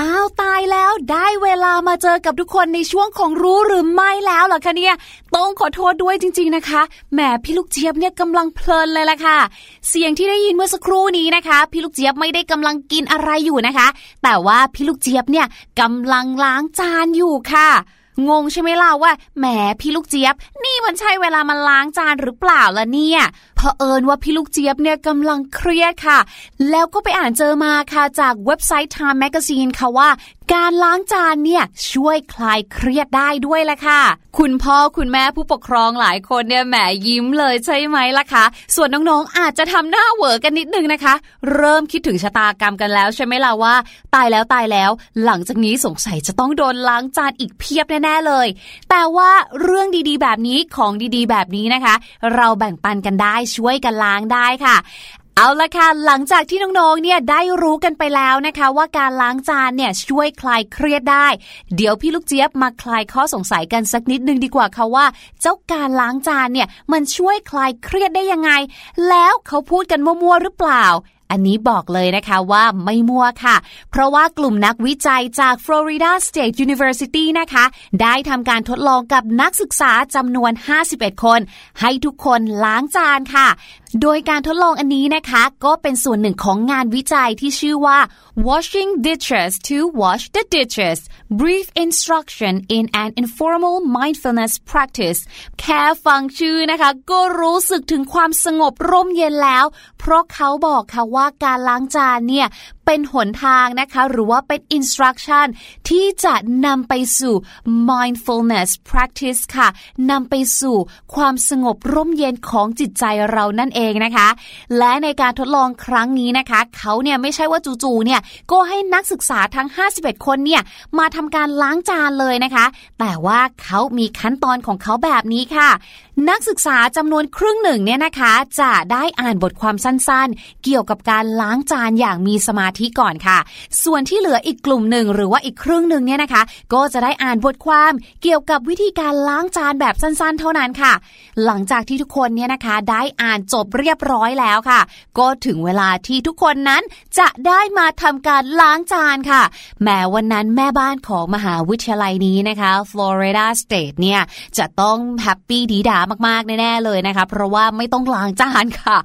อ้าวตายแล้วได้เวลามาเจอกับทุกคนในช่วงของรู้หรือไม่แล้วเหรอคะเนี่ยต้องขอโทษด้วยจริง ๆนะคะแหมพี่ลูกเจี๊ยบเนี่ยกำลังเพลินเลยล่ะค่ะ เสียงที่ได้ยินเมื่อสักครู่นี้นะคะ พี่ลูกเจี๊ยบไม่ได้กำลังกินอะไรอยู่นะคะ แต่ว่าพี่ลูกเจี๊ยบเนี่ยกำลังล้างจานอยู่ค่ะงงใช่ไหมล่ะว่าแหมพี่ลูกเจี๊ยบ นี่มันใช่เวลามาล้างจานหรือเปล่าล่ะเนี่ยเผอิญว่าพี่ลูกเจี๊ยบเนี่ยกำลังเครียดค่ะ แล้วก็ไปอ่านเจอมาค่ะจากเว็บไซต์ Time Magazine ค่ะว่า การล้างจานเนี่ยช่วยคลายเครียดได้ด้วยแหละค่ะ คุณพ่อคุณแม่ผู้ปกครองหลายคนเนี่ยแหมยิ้มเลยใช่ไหมล่ะคะส่วนน้องๆอาจจะทำหน้าเหวอกันนิดนึงนะคะ เริ่มคิดถึงชะตากรรมกันแล้วใช่ไหมล่ะว่า ตายแล้วตายแล้ว หลังจากนี้สงสัยจะต้องโดนล้างจานอีกเพียบแน่ๆเลย แต่ว่าเรื่องดีๆ แบบนี้ของดีๆ แบบนี้นะคะ เราแบ่งปันกันได้ช่วยกันล้างได้ค่ะเอาละค่ะ หลังจากที่น้องๆ เนี่ยได้รู้กันไปแล้วนะคะ ว่าการล้างจานเนี่ยช่วยคลายเครียดได้ เดี๋ยวพี่ลูกเจี๊ยบมาคลายข้อสงสัยกันสักนิดนึงดีกว่าค่ะว่า เจ้าการล้างจานเนี่ยมันช่วยคลายเครียดได้ยังไง แล้วเขาพูดกันมั่วๆหรือเปล่า อันนี้บอกเลยนะคะว่าไม่มั่วค่ะ เพราะว่ากลุ่มนักวิจัยจาก Florida State University นะคะ ได้ทำการทดลองกับนักศึกษาจำนวน 51 คน ให้ทุกคนล้างจานค่ะ โดยการทดลองอันนี้นะคะ ก็เป็นส่วนหนึ่งของงานวิจัยที่ชื่อว่า washing dishes to wash the dishes brief instruction in an informal mindfulness practice แค่ฟังชื่อนะคะ ก็รู้สึกถึงความสงบร่มเย็นแล้ว เพราะเขาบอกค่ะว่าการล้างจานเนี่ย เป็นหนทางนะคะ หรือว่าเป็น instruction ที่จะนำไปสู่ mindfulness practice ค่ะนำไปสู่ความสงบร่มเย็นของจิตใจเรานั่นเองนะคะ และในการทดลองครั้งนี้นะคะ เขาเนี่ยไม่ใช่ว่าจู่ๆเนี่ยก็ให้นักศึกษาทั้ง 51 คนเนี่ยมาทำการล้างจานเลยนะคะ แต่ว่าเขามีขั้นตอนของเขาแบบนี้ค่ะ นักศึกษาจำนวนครึ่งหนึ่งเนี่ยนะคะ จะได้อ่านบทความสั้นๆ เกี่ยวกับการล้างจานอย่างมีสมาธิก่อนค่ะ ส่วนที่เหลืออีกกลุ่มหนึ่งหรือว่าอีกครึ่งหนึ่งเนี่ยนะคะ ก็จะได้อ่านบทความเกี่ยวกับวิธีการล้างจานแบบสั้นๆ เท่านั้นค่ะ หลังจากที่ทุกคนเนี่ยนะคะ ได้อ่านจบเรียบร้อยแล้วค่ะ ก็ถึงเวลาที่ทุกคนนั้นจะได้มาทำการล้างจานค่ะ แม้วันนั้นแม่บ้านของมหาวิทยาลัยนี้นะคะ Florida State เนี่ยจะต้องแฮปปี้ดีดามากๆแน่ๆเลยนะคะเพราะว่าไม่ต้องล้างจานค่ะ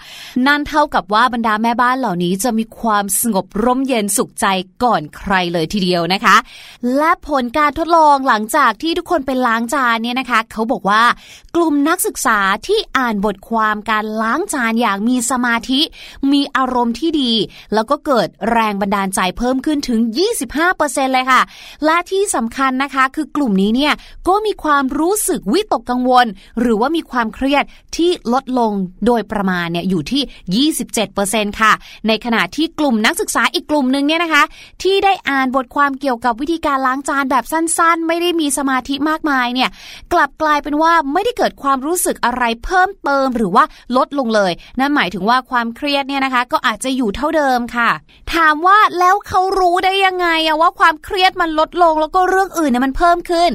นั่นเท่ากับว่าบรรดาแม่บ้านเหล่านี้จะมีความสงบร่มเย็นสุขใจก่อนใครเลยทีเดียวนะคะ และผลการทดลองหลังจากที่ทุกคนไปล้างจานเนี่ยนะคะ เขาบอกว่ากลุ่มนักศึกษาที่อ่านบทความการล้างจานอย่างมีสมาธิ มีอารมณ์ที่ดี แล้วก็เกิดแรงบันดาลใจเพิ่มขึ้นถึง 25%เลยค่ะ และที่สำคัญนะคะคือกลุ่มนี้เนี่ยก็มีความรู้สึกวิตกกังวล หรือว่ามีความเครียดที่ลดลงโดยประมาณเนี่ยอยู่ที่ 27%ค่ะ ในขณะที่กลุ่มนักศึกษาอีกกลุ่มหนึ่งเนี่ยนะคะ ที่ได้อ่านบทความเกี่ยวกับวิธีการล้างจานแบบสั้นๆ ไม่ได้มีสมาธิมากมายเนี่ยกลับกลายเป็นว่าไม่ได้เกิดความรู้สึกอะไรเพิ่มเติมหรือว่าลดลงเลย นั่นหมายถึงว่าความเครียดเนี่ยนะคะ ก็อาจจะอยู่เท่าเดิมค่ะ ถามว่าแล้วเขารู้ได้ยังไงอะว่าความเครียดมันลดลงแล้วก็เรื่องอื่นเนี่ยมันเพิ่มขึ้น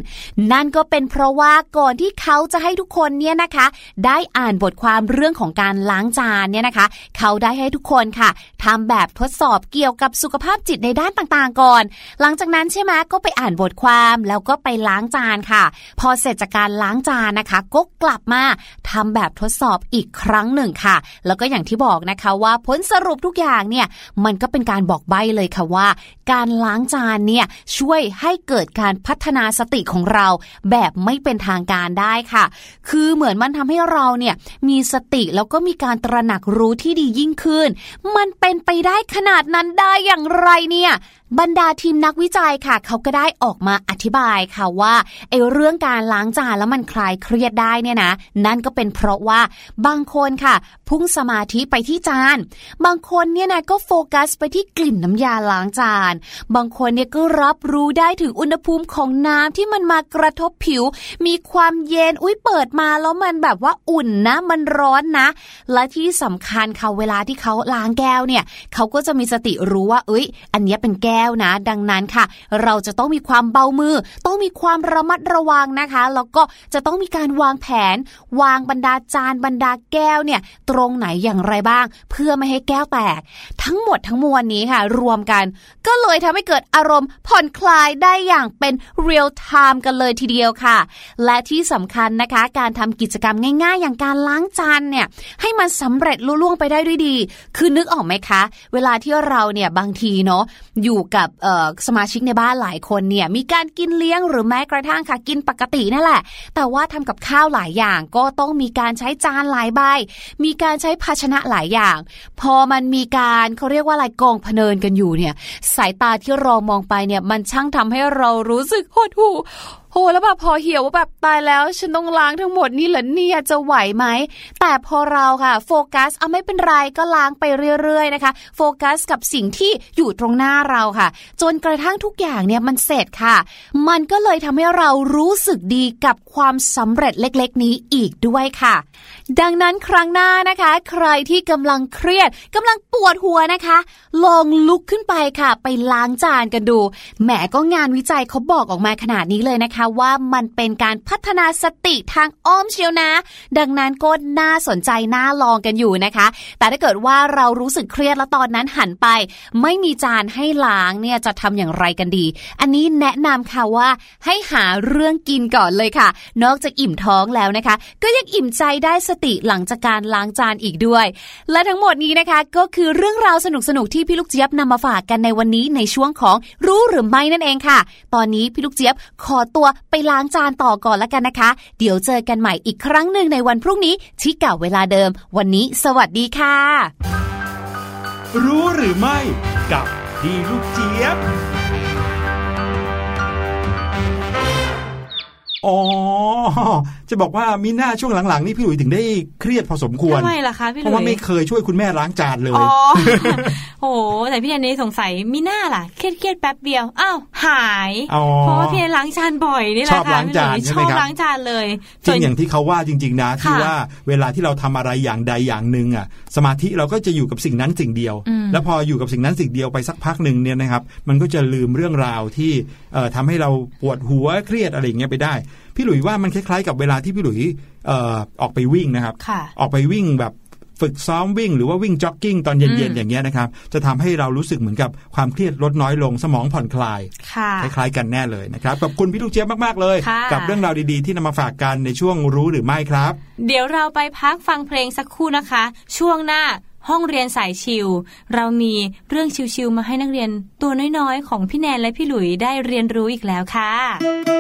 นั่นก็เป็นเพราะว่าก่อนที่เขาจะให้ทุกคนเนี่ยเนี่ยนะคะ ได้อ่านบทความเรื่องของการล้างจานเนี่ยนะคะ เขาได้ให้ทุกคนค่ะทำแบบทดสอบเกี่ยวกับสุขภาพจิตในด้านต่างๆก่อน หลังจากนั้นใช่ไหมก็ไปอ่านบทความแล้วก็ไปล้างจานค่ะ พอเสร็จจากการล้างจานนะคะ ก็กลับมาทำแบบทดสอบอีกครั้งหนึ่งค่ะ แล้วก็อย่างที่บอกนะคะว่าผลสรุปทุกอย่างเนี่ยมันก็เป็นการบอกใบ้เลยค่ะว่า การล้างจานเนี่ยช่วยให้เกิดการพัฒนาสติของเราแบบไม่เป็นทางการได้ค่ะ คือเหมือนมันทำให้เราเนี่ยมีสติแล้วก็มีการตระหนักรู้ที่ดียิ่งขึ้น มันเป็นไปได้ขนาดนั้นได้อย่างไรเนี่ยบรรดาทีมนักวิจัยค่ะ เขาก็ได้ออกมาอธิบายค่ะว่าไอ้เรื่องการล้างจานแล้วมันคลายเครียดได้เนี่ยนะ นั่นก็เป็นเพราะว่าบางคนค่ะ พุ่งสมาธิไปที่จาน บางคนเนี่ยนะก็โฟกัสไปที่กลิ่นน้ำยาล้างจาน บางคนเนี่ยก็รับรู้ได้ถึงอุณหภูมิของน้ำที่มันมากระทบผิว มีความเย็นอุ้ยเปิดมาแล้วมันแบบว่าอุ่นนะ มันร้อนนะ และที่สำคัญค่ะเวลาที่เขาล้างแก้วเนี่ยเขาก็จะมีสติรู้ว่า เอ้ย อันนี้เป็นแก้วนะ ดังนั้นค่ะ เราจะต้องมีความเบามือ ต้องมีความระมัดระวังนะคะ แล้วก็จะต้องมีการวางแผน วางบรรดาจานบรรดาแก้วเนี่ย ตรงไหนอย่างไรบ้าง เพื่อไม่ให้แก้วแตก ทั้งหมดทั้งมวลนี้ค่ะ รวมกัน ก็เลยทำให้เกิดอารมณ์ผ่อนคลายได้อย่างเป็น real time กันเลยทีเดียวค่ะ และที่สำคัญนะคะ การทำกิจกรรมง่าย ๆ อย่างการล้างจานเนี่ยให้มันสำเร็จลุล่วงไปได้ด้วยดี คือนึกออกไหมคะ เวลาที่เราเนี่ยบางทีเนาะอยู่กับสมาชิกในบ้านหลายคนเนี่ยมีการกินเลี้ยงหรือแม้กระทั่งค่ะกินปกตินั่นแหละ แต่ว่าทำกับข้าวหลายอย่างก็ต้องมีการใช้จานหลายใบ มีการใช้ภาชนะหลายอย่าง พอมันมีการเขาเรียกว่าอะไรกองพเนินกันอยู่เนี่ย สายตาที่เรามองไปเนี่ยมันช่างทำให้เรารู้สึกหดหู่ โหแล้วแบบพอเหี่ยวว่าแบบตายแล้ว ฉันต้องล้างทั้งหมดนี่เหรอเนี่ยจะไหวไหม แต่พอเราค่ะ โฟกัสเอาไม่เป็นไรก็ล้างไปเรื่อยๆนะคะ โฟกัสกับสิ่งที่อยู่ตรงหน้าเราค่ะ จนกระทั่งทุกอย่างเนี่ยมันเสร็จค่ะ มันก็เลยทำให้เรารู้สึกดีกับความสำเร็จเล็ก ๆ นี้อีกด้วยค่ะ ดังนั้นครั้งหน้านะคะ ใครที่กำลังเครียดกำลังปวดหัวนะคะ ลองลุกขึ้นไปค่ะ ไปล้างจานกันดูแหมก็งานวิจัยเขาบอกออกมาขนาดนี้เลยนะคะว่ามันเป็นการพัฒนาสติทางอ้อมเชียวนะ ดังนั้นก็น่าสนใจน่าลองกันอยู่นะคะ แต่ถ้าเกิดว่าเรารู้สึกเครียดแล้วตอนนั้นหันไป ไม่มีจานให้ล้างเนี่ยจะทำอย่างไรกันดี อันนี้แนะนำค่ะว่าให้หาเรื่องกินก่อนเลยค่ะ นอกจากอิ่มท้องแล้วนะคะ ก็ยังอิ่มใจได้สติหลังจากการล้างจานอีกด้วย และทั้งหมดนี้นะคะก็คือเรื่องราวสนุกๆที่พี่ลูกเจี๊ยบนำมาฝากกันในวันนี้ในช่วงของรู้หรือไม่นั่นเองค่ะ ตอนนี้พี่ลูกเจี๊ยบขอตัวไปล้างจานต่อก่อนแล้วกันนะคะ เดี๋ยวเจอกันใหม่อีกครั้งหนึ่งในวันพรุ่งนี้ที่เก่าเวลาเดิม วันนี้สวัสดีค่ะ รู้หรือไม่กับพี่ลูกเจี๊ยบ อ๋อ จะบอกว่ามีหน้าช่วงหลังๆ นี่พี่หลุยถึงได้เครียดพอสมควรทำไมล่ะคะพี่หเพลุราะว่าไม่ยเคยช่วยคุณแม่ล้างจานเลย อ๋อ โอ้โห แต่พี่แอนนี่สงสัยมีหน้าล่ะ เครียดเครียดๆแป๊บเดียว อ้าว หายอ๋อเพราะว่าพี่แอนล้างจานบ่อยนี่แหละชอบค่ะล้างจานพี่ใช่หไหมลุยชอบครับล้างจานเลยจริงอย่างที่เขาว่าจริง ๆ นะ ที่ค่ะว่าเวลาที่เราทำอะไรอย่างใดอย่างหนึ่งอะ สมาธิเราก็จะอยู่กับสิ่งนั้นสิ่งเดียวอืมแล้วพออยู่กับสิ่งนั้นสิ่งเดียวไปสักพักหนึ่งเนี่ยนะครับ มันก็จะลืมเรื่องราวที่เอ่อทำให้เราปวดหัวเครียดอะไรอย่างเงี้ยไปได้ พี่หลุยส์ว่ามันคล้ายๆกับเวลาที่พี่หลุยส์เอ่อออกไปวิ่งนะครับค่ะออกไปวิ่งแบบฝึกซ้อมวิ่งหรือว่าวิ่งจ็อกกิ้งตอนเย็นอืมๆอย่างเงี้ยนะครับ จะทำให้เรารู้สึกเหมือนกับความเครียดลดน้อยลงสมองผ่อนคลายค่ะคล้ายๆกันแน่เลยนะครับขอบคุณพี่ลูกเจี๊ยบมากๆเลยค่ะกับเรื่องราวดีๆที่นำมาฝากกันในช่วงรู้หรือไม่ครับ เดี๋ยวเราไปพักฟังเพลงสักครู่นะคะ ช่วงหน้าห้องเรียนสายชิลเรามีเรื่องชิลๆมาให้นักเรียนตัวน้อยๆ ของพี่แนนและพี่หลุยได้เรียนรู้อีกแล้วค่ะ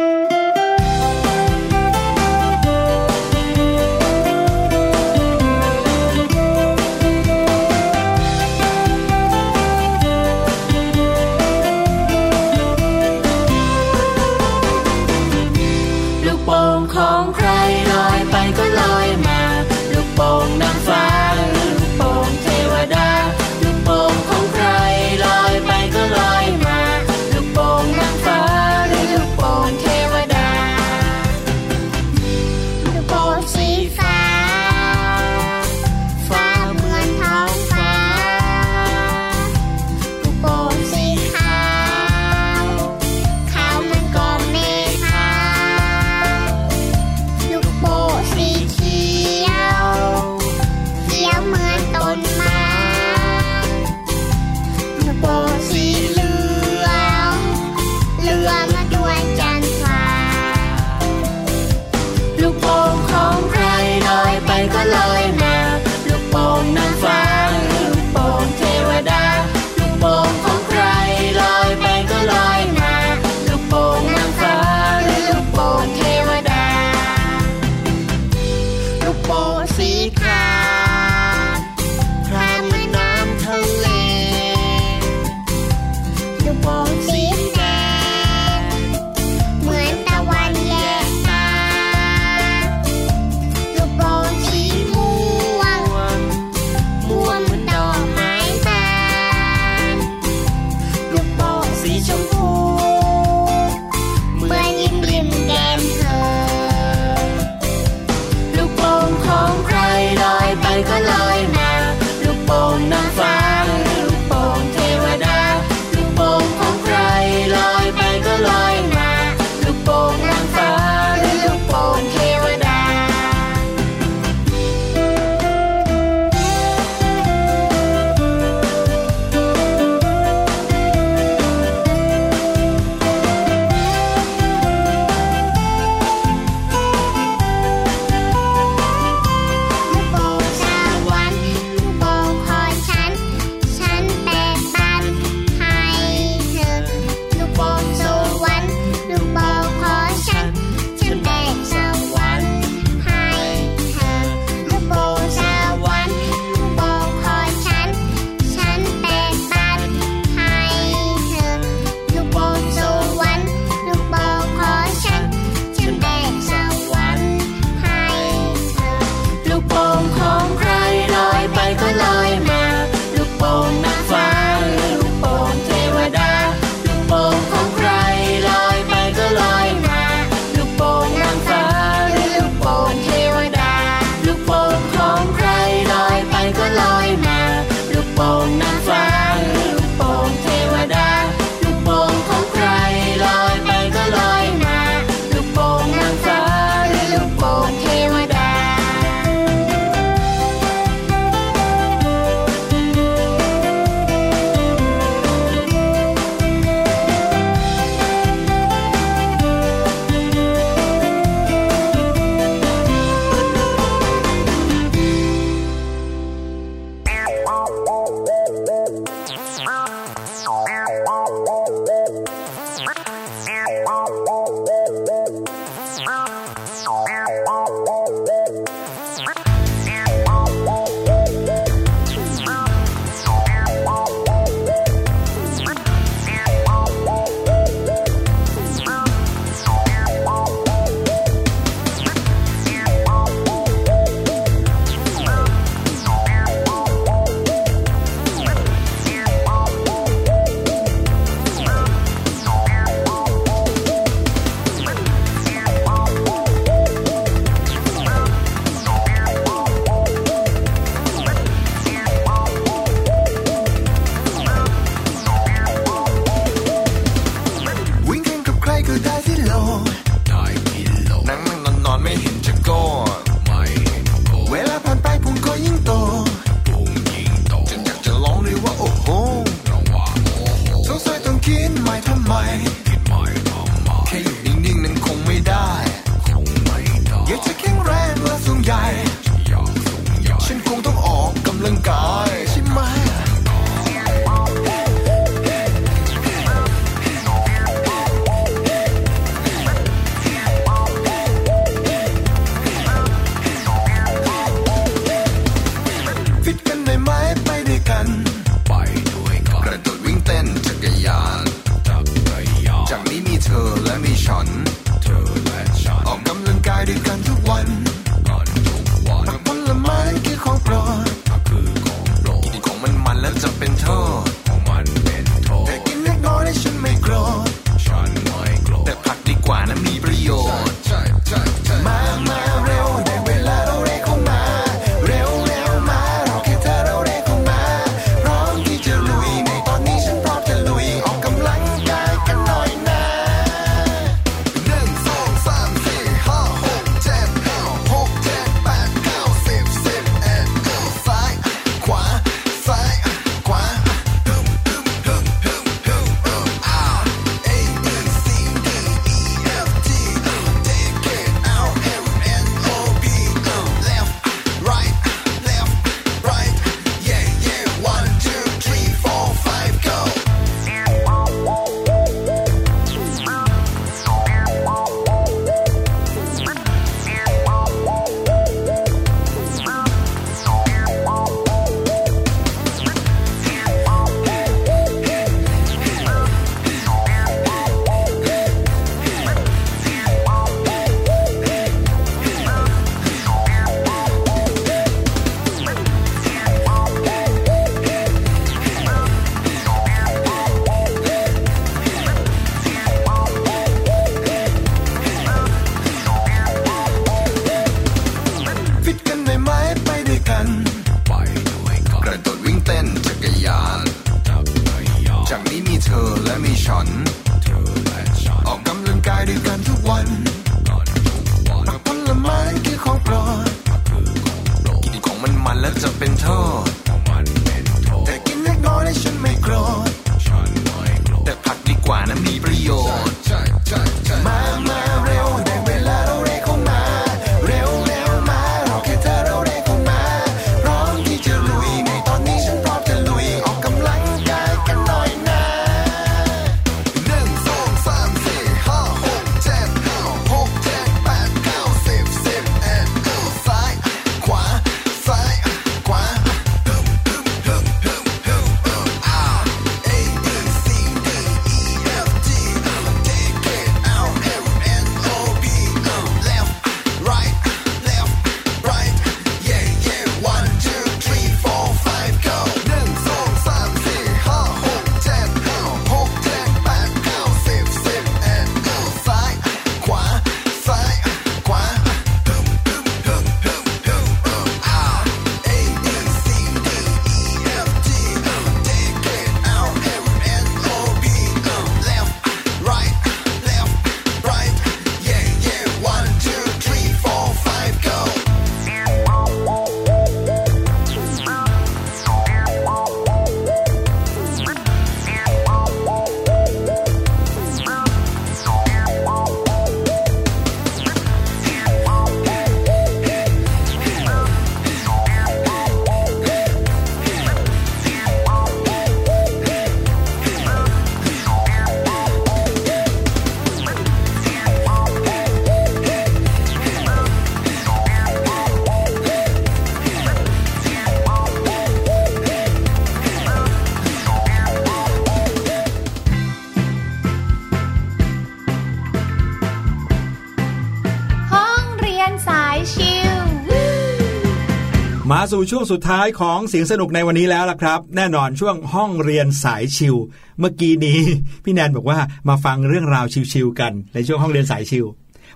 มาสู่ช่วงสุดท้ายของเสียงสนุกในวันนี้แล้วล่ะครับ แน่นอนช่วงห้องเรียนสายชิว เมื่อกี้นี้ พี่แนนบอกว่ามาฟังเรื่องราวชิวๆกันในช่วงห้องเรียนสายชิว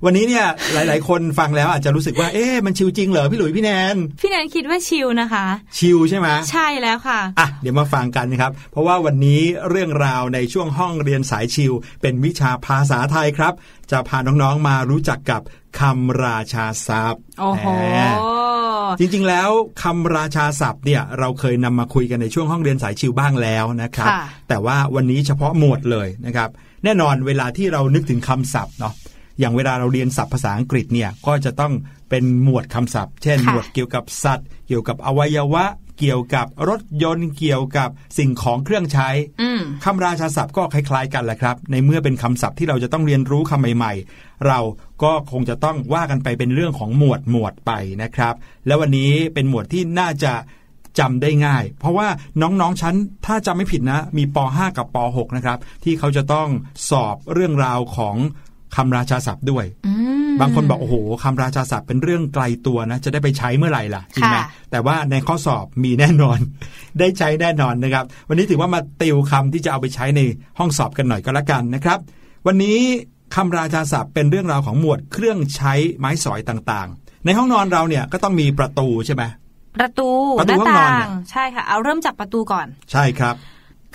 วันนี้เนี่ยหลาย ๆ คนฟังแล้วอาจจะรู้สึกว่าเอ๊ะมันชิวจริงเหรอพี่หลุยพี่แนน พี่แนนคิดว่าชิลนะคะ ชิวใช่ไหมใช่แล้วค่ะอะเดี๋ยวมาฟังกันนะครับ เพราะว่าวันนี้เรื่องราวในช่วงห้องเรียนสายชิว เป็นวิชาภาษาไทยครับ จะพาน้อง ๆ มารู้จักกับคำราชาศัพท์โอ้โหแหม จริงๆแล้วคำราชาศัพท์เนี่ยเราเคยนำมาคุยกันในช่วงห้องเรียนสายชิวบ้างแล้วนะครับค่ะแต่ว่าวันนี้เฉพาะหมวดเลยนะครับ แน่นอนเวลาที่เรานึกถึงคำศัพท์เนาะอย่างเวลาเราเรียนศัพท์ภาษาอังกฤษเนี่ยก็จะต้องเป็นหมวดคำศัพท์ เช่นค่ะหมวดเกี่ยวกับสัตว์ เกี่ยวกับอวัยวะ เกี่ยวกับรถยนต์ เกี่ยวกับสิ่งของเครื่องใช้อืมคำราชาศัพท์ก็คล้ายๆกันแหละครับ ในเมื่อเป็นคำศัพท์ที่เราจะต้องเรียนรู้คำใหม่ ๆ เรา ก็คงจะต้องว่ากันไปเป็นเรื่องของหมวดหมวดไปนะครับ แล้ววันนี้เป็นหมวดที่น่าจะจำได้ง่าย เพราะว่าน้องๆชั้นถ้าจำไม่ผิดนะ มีป .5 กับป .6 นะครับ ที่เขาจะต้องสอบเรื่องราวของคำราชาศัพท์ด้วยอืมบางคนบอกโอ้โหคำราชาศัพท์เป็นเรื่องไกลตัวนะ จะได้ไปใช้เมื่อไหร่ล่ะจริงไหมค่ะแต่ว่าในข้อสอบมีแน่นอน ได้ใช้แน่นอนนะครับ วันนี้ถือว่ามาติวคำที่จะเอาไปใช้ในห้องสอบกันหน่อยก็แล้วกันนะครับ วันนี้ คำราชาศัพท์เป็นเรื่องราวของหมวดเครื่องใช้ไม้สอยต่างๆ ในห้องนอนเราเนี่ยก็ต้องมีประตูใช่ไหมประตูประหตูน้าห้องนอนต่าเนี่งยใช่ค่ะเอาเริ่มจากประตูก่อน ใช่ครับ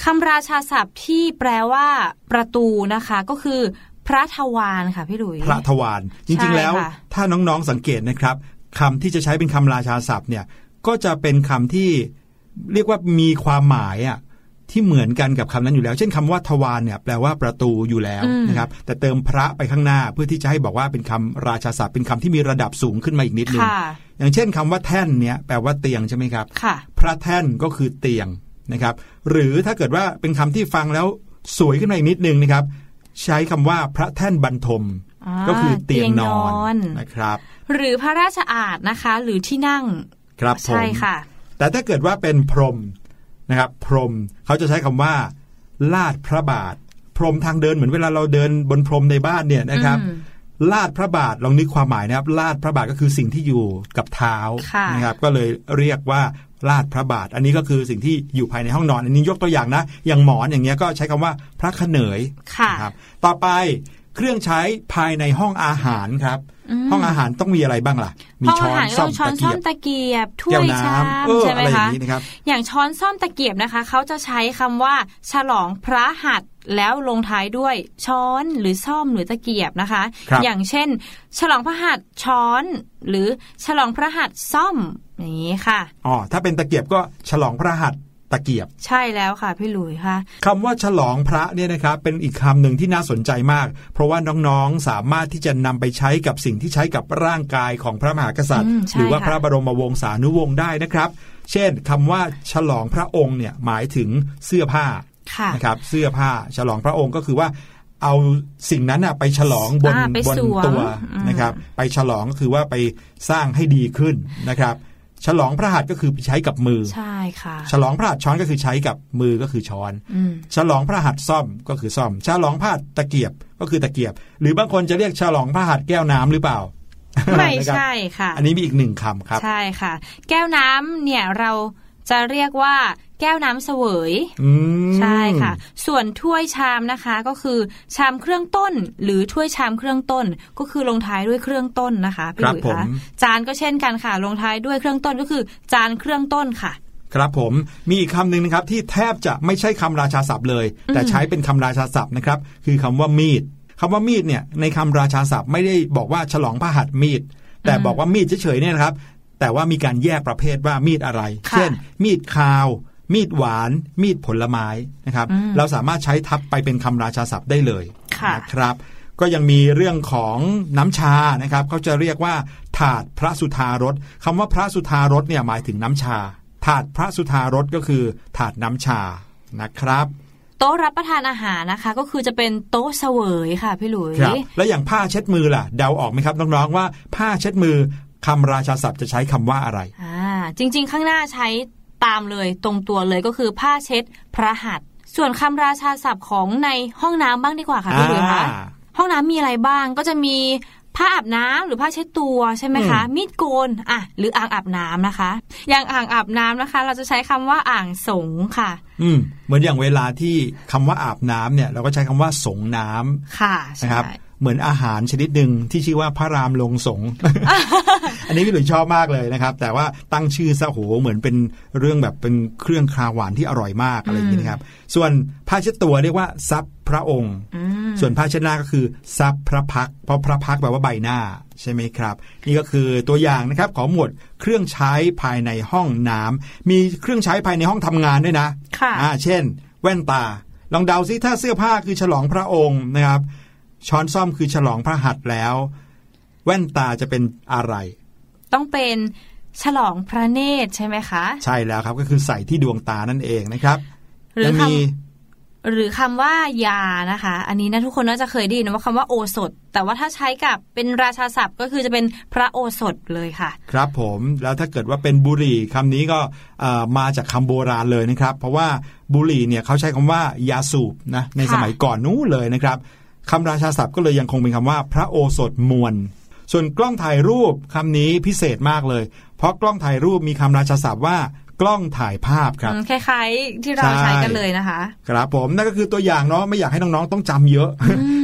คำราชาศัพท์ที่แปลว่าประตูนะคะก็คือ พระทวารค่ะพี่หลุยพระทวารจริงๆแล้วใช่ค่ะถ้าน้องๆสังเกตนะครับคำที่จะใช้เป็นคำราชาศัพท์เนี่ยก็จะเป็นคำที่เรียกว่ามีความหมายอะ ที่เหมือนกันกับคำนั้นอยู่แล้ว เช่นคำว่าทวารเนี่ยแปลว่าประตูอยู่แล้วอืมนะครับแต่เติมพระไปข้างหน้าเพื่อที่จะให้บอกว่าเป็นคำราชาศัพท์เป็นคำที่มีระดับสูงขึ้นมาอีกนิดนึงค่ะอย่างเช่นคำว่าแท่นเนี่ยแปลว่าเตียงใช่ไหมครับค่ะพระแท่นก็คือเตียงนะครับ หรือถ้าเกิดว่าเป็นคำที่ฟังแล้วสวยขึ้นมาอีกนิดนึงนะครับ ใช้คำว่าพระแท่นบรรทมอ่าก็คือเตียงนอนเตียงนอนนะครับ หรือพระราชอาณนะคะ หรือที่นั่งครับผมใช่ค่ะ แต่ถ้าเกิดว่าเป็นพรหม นะครับ พรหมเขาจะใช้คำว่า ลาดพระบาท พรหมทางเดินเหมือนเวลาเราเดินบนพรหมในบ้านเนี่ยนะครับอืมลาดพระบาทลองนึกความหมายนะครับลาดพระบาทก็คือสิ่งที่อยู่กับเท้าค่ะนะครับ ก็เลยเรียกว่าลาดพระบาท อันนี้ก็คือสิ่งที่อยู่ภายในห้องนอน อันนี้ยกตัวอย่างนะ อย่างหมอนอย่างเงี้ยก็ใช้คำว่าพระขเนยค่ะนะครับ ต่อไปเครื่องใช้ภายในห้องอาหารครับอืม ห้องอาหารต้องมีอะไรบ้างล่ะ มีห้องช้ออานหารก็ซ่อต้มองช้อนตะซ่เกีอยมบตะเกียบถ้แก้ววยน้ชามำเออใช่ไหมอะไรอย่าคะงนี้นะครับอย่างช้อนซ่อมตะเกียบนะคะ เขาจะใช้คำว่า ฉลองพระหัตถ์แล้วลงท้ายด้วยช้อนหรือซ่อมหรือตะเกียบนะคะครับอย่างเช่น ฉลองพระหัตถ์ช้อน หรือฉลองพระหัตถ์ซ่อมอย่างนี้ค่ะอ๋อถ้าเป็นตะเกียบก็ฉลองพระหัตถ์ ตะเกียบ ใช่แล้วค่ะพี่หลุยค่ะคำว่าฉลองพระเนี่ยนะครับเป็นอีกคำหนึ่งที่น่าสนใจมาก เพราะว่าน้องๆสามารถที่จะนำไปใช้กับสิ่งที่ใช้กับร่างกายของพระมหากษัตริย์อืมใช่หรือว่าค่ะพระบรมวงศานุวงศ์ได้นะครับ เช่นคำว่าฉลองพระองค์เนี่ยหมายถึงเสื้อผ้าค่ะนะครับเสื้อผ้าฉลองพระองค์ก็คือว่าเอาสิ่งนั้นน่ะไปฉลองบนอ่าไปบนสวมตัวอืมนะครับ ไปฉลองก็คือว่าไปสร้างให้ดีขึ้นนะครับ ฉลองพระหัตถ์ก็คือใช้กับมือ ใช่ค่ะ ฉลองพระหัตถ์ช้อนก็คือใช้กับมือก็คือช้อนอืมฉลองพระหัตถ์ซ่อมก็คือซ่อม ฉลองพระหัตถ์ตะเกียบก็คือตะเกียบ หรือบางคนจะเรียกฉลองพระหัตถ์แก้วน้ำหรือเปล่า ไม่นะครับใช่ค่ะ อันนี้มีอีกหนึ่งคำครับ ใช่ค่ะ แก้วน้ำเนี่ยเรา จะเรียกว่าแก้วน้ำเสวยอืมใช่ค่ะ ส่วนถ้วยชามนะคะก็คือชามเครื่องต้น หรือถ้วยชามเครื่องต้น ก็คือลงท้ายด้วยเครื่องต้นนะคะพี่ครัหบลุยผมคะจานก็เช่นกันค่ะ ลงท้ายด้วยเครื่องต้นก็คือ จานเครื่องต้นค่ะ ครับผมมีอีกคำหนึ่งนะครับที่แทบจะไม่ใช่คำราชาศัพท์เลย แต่ใช้เป็นคำราชาศัพท์นะครับ คือคำว่ามีดคำว่ามีดเนี่ยในคำราชาศัพท์ไม่ได้บอกว่าฉลองพระหัตถ์มีดแต่บอกว่ามีดเฉยๆเนี่ยนะครับ แต่ว่ามีการแยกประเภทว่ามีดอะไรค่ะเช่น มีดคาว มีดหวาน มีดผลไม้นะครับอืมเราสามารถใช้ทับไปเป็นคำราชาศัพท์ได้เลยค่ะนะครับ ก็ยังมีเรื่องของน้ำชานะครับเขาจะเรียกว่า ถาดพระสุธารสคำว่าพระสุธารสเนี่ยหมายถึงน้ำชา ถาดพระสุธารสก็คือ ถาดน้ำชานะครับโต๊ะรับประทานอาหารนะคะ ก็คือจะเป็นโต๊ะเสวยค่ะพี่หลุยครับแล้วอย่างผ้าเช็ดมือล่ะ เดาออกไหมครับน้องๆว่าผ้าเช็ดมือ คำราชาศัพท์จะใช้คำว่าอะไร อ่า จริง ๆ ข้างหน้าใช้ตามเลยตรงตัวเลยก็คือผ้าเช็ดพระหัตถ์ส่วนคำราชาศัพท์ของในห้องน้ำบ้างดีกว่าค่ะพี่หลุยคะอ่าห้องน้ำมีอะไรบ้างก็จะมีผ้าอาบน้ำหรือผ้าเช็ดตัวใช่ไหมคะ มีดโกนอะหรืออ่างอาบน้ำนะคะ อย่างอ่างอาบน้ำนะคะ เราจะใช้คำว่าอ่างสงค่ะ อืมเหมือนอย่างเวลาที่คำว่าอาบน้ำเนี่ย เราก็ใช้คำว่าสงน้ำค่ะนะครับใช่ เหมือนอาหารชนิดหนึ่งที่ชื่อว่าพระรามลงสง อันนี้พี่หลุยชอบมากเลยนะครับ แต่ว่าตั้งชื่อซะโหเหมือนเป็นเรื่องแบบเป็นเครื่องคาวหวานที่อร่อยมากอะไรอย่างนี้นะครับ ส่วนผ้าเช็ดตัวเรียกว่าซับพระองค์อืมส่วนผ้าเช็ดหน้าก็คือซับพระพักตร์เพราะพระพักตร์แปลว่าใบหน้าใช่ไหมครับ นี่ก็คือตัวอย่างนะครับของหมวดเครื่องใช้ภายในห้องน้ำมีเครื่องใช้ภายในห้องทำงานด้วยนะค่ะอ่าเช่น แว่นตา ลองเดาซิถ้าเสื้อผ้าคือฉลองพระองค์นะครับ ช้อนซ่อมคือฉลองพระหัตถ์แล้ว แว่นตาจะเป็นอะไร ต้องเป็นฉลองพระเนตรใช่ไหมคะ ใช่แล้วครับก็คือใส่ที่ดวงตานั่นเองนะครับหรือยังคมีำหรือคำว่ายานะคะ อันนี้นะทุกคนน่าจะเคยได้ยินว่าคำว่าโอสถ แต่ว่าถ้าใช้กับเป็นราชาศัพท์ก็คือจะเป็นพระโอสถเลยค่ะ ครับผมแล้วถ้าเกิดว่าเป็นบุหรี่คำนี้ก็เอ่อมาจากคำโบราณเลยนะครับ เพราะว่าบุหรี่เนี่ยเขาใช้คำว่ายาสูบนะในค่ะสมัยก่อนนู้นเลยนะครับ คำราชาศัพท์ก็เลยยังคงเป็นคำว่าพระโอสถมวล ส่วนกล้องถ่ายรูปคำนี้พิเศษมากเลย เพราะกล้องถ่ายรูปมีคำราชาศัพท์ว่ากล้องถ่ายภาพครับอืมคล้ายๆ ที่เราใช่ใช้กันเลยนะคะ ครับผมนั่นก็คือตัวอย่างเนาะไม่อยากให้น้องๆต้องจำเยอะ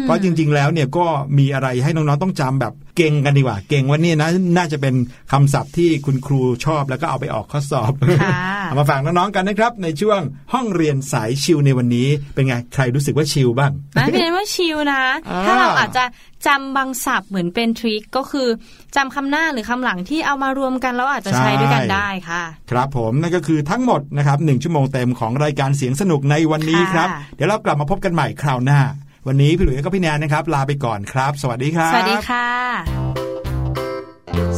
เพราะจริง ๆ แล้วเนี่ยก็มีอะไรให้น้องๆต้องจำแบบ เก่งกันดีกว่า เก่งว่านี่นะน่าจะเป็นคำศัพท์ที่คุณครูชอบแล้วก็เอาไปออกข้อสอบค่ะเอามาฝากน้องๆกันนะครับ ในช่วงห้องเรียนสายชิลในวันนี้ เป็นไงใครรู้สึกว่าชิลบ้างนะพี่เนนว่าชิลนะอ่าถ้าเราอาจจะจำบางศัพท์เหมือนเป็นทริคก็คือจำคำหน้าหรือคำหลังที่เอามารวมกันแล้วอาจจะใช้ด้วยกันได้ค่ะ ครับผมนั่นก็คือทั้งหมดนะครับหนึ่งชั่วโมงเต็มของรายการเสียงสนุกในวันนี้ค่ะครับ เดี๋ยวเรากลับมาพบกันใหม่คราวหน้า วันนี้พี่หลุยส์กับพี่แนนนะครับ ลาไปก่อนครับ สวัสดีครับ สวัสดีค่ะ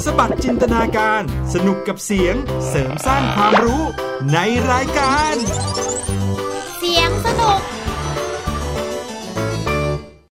สบัดจินตนาการ สนุกกับเสียง เสริมสร้างความรู้ในรายการ เสียงสนุก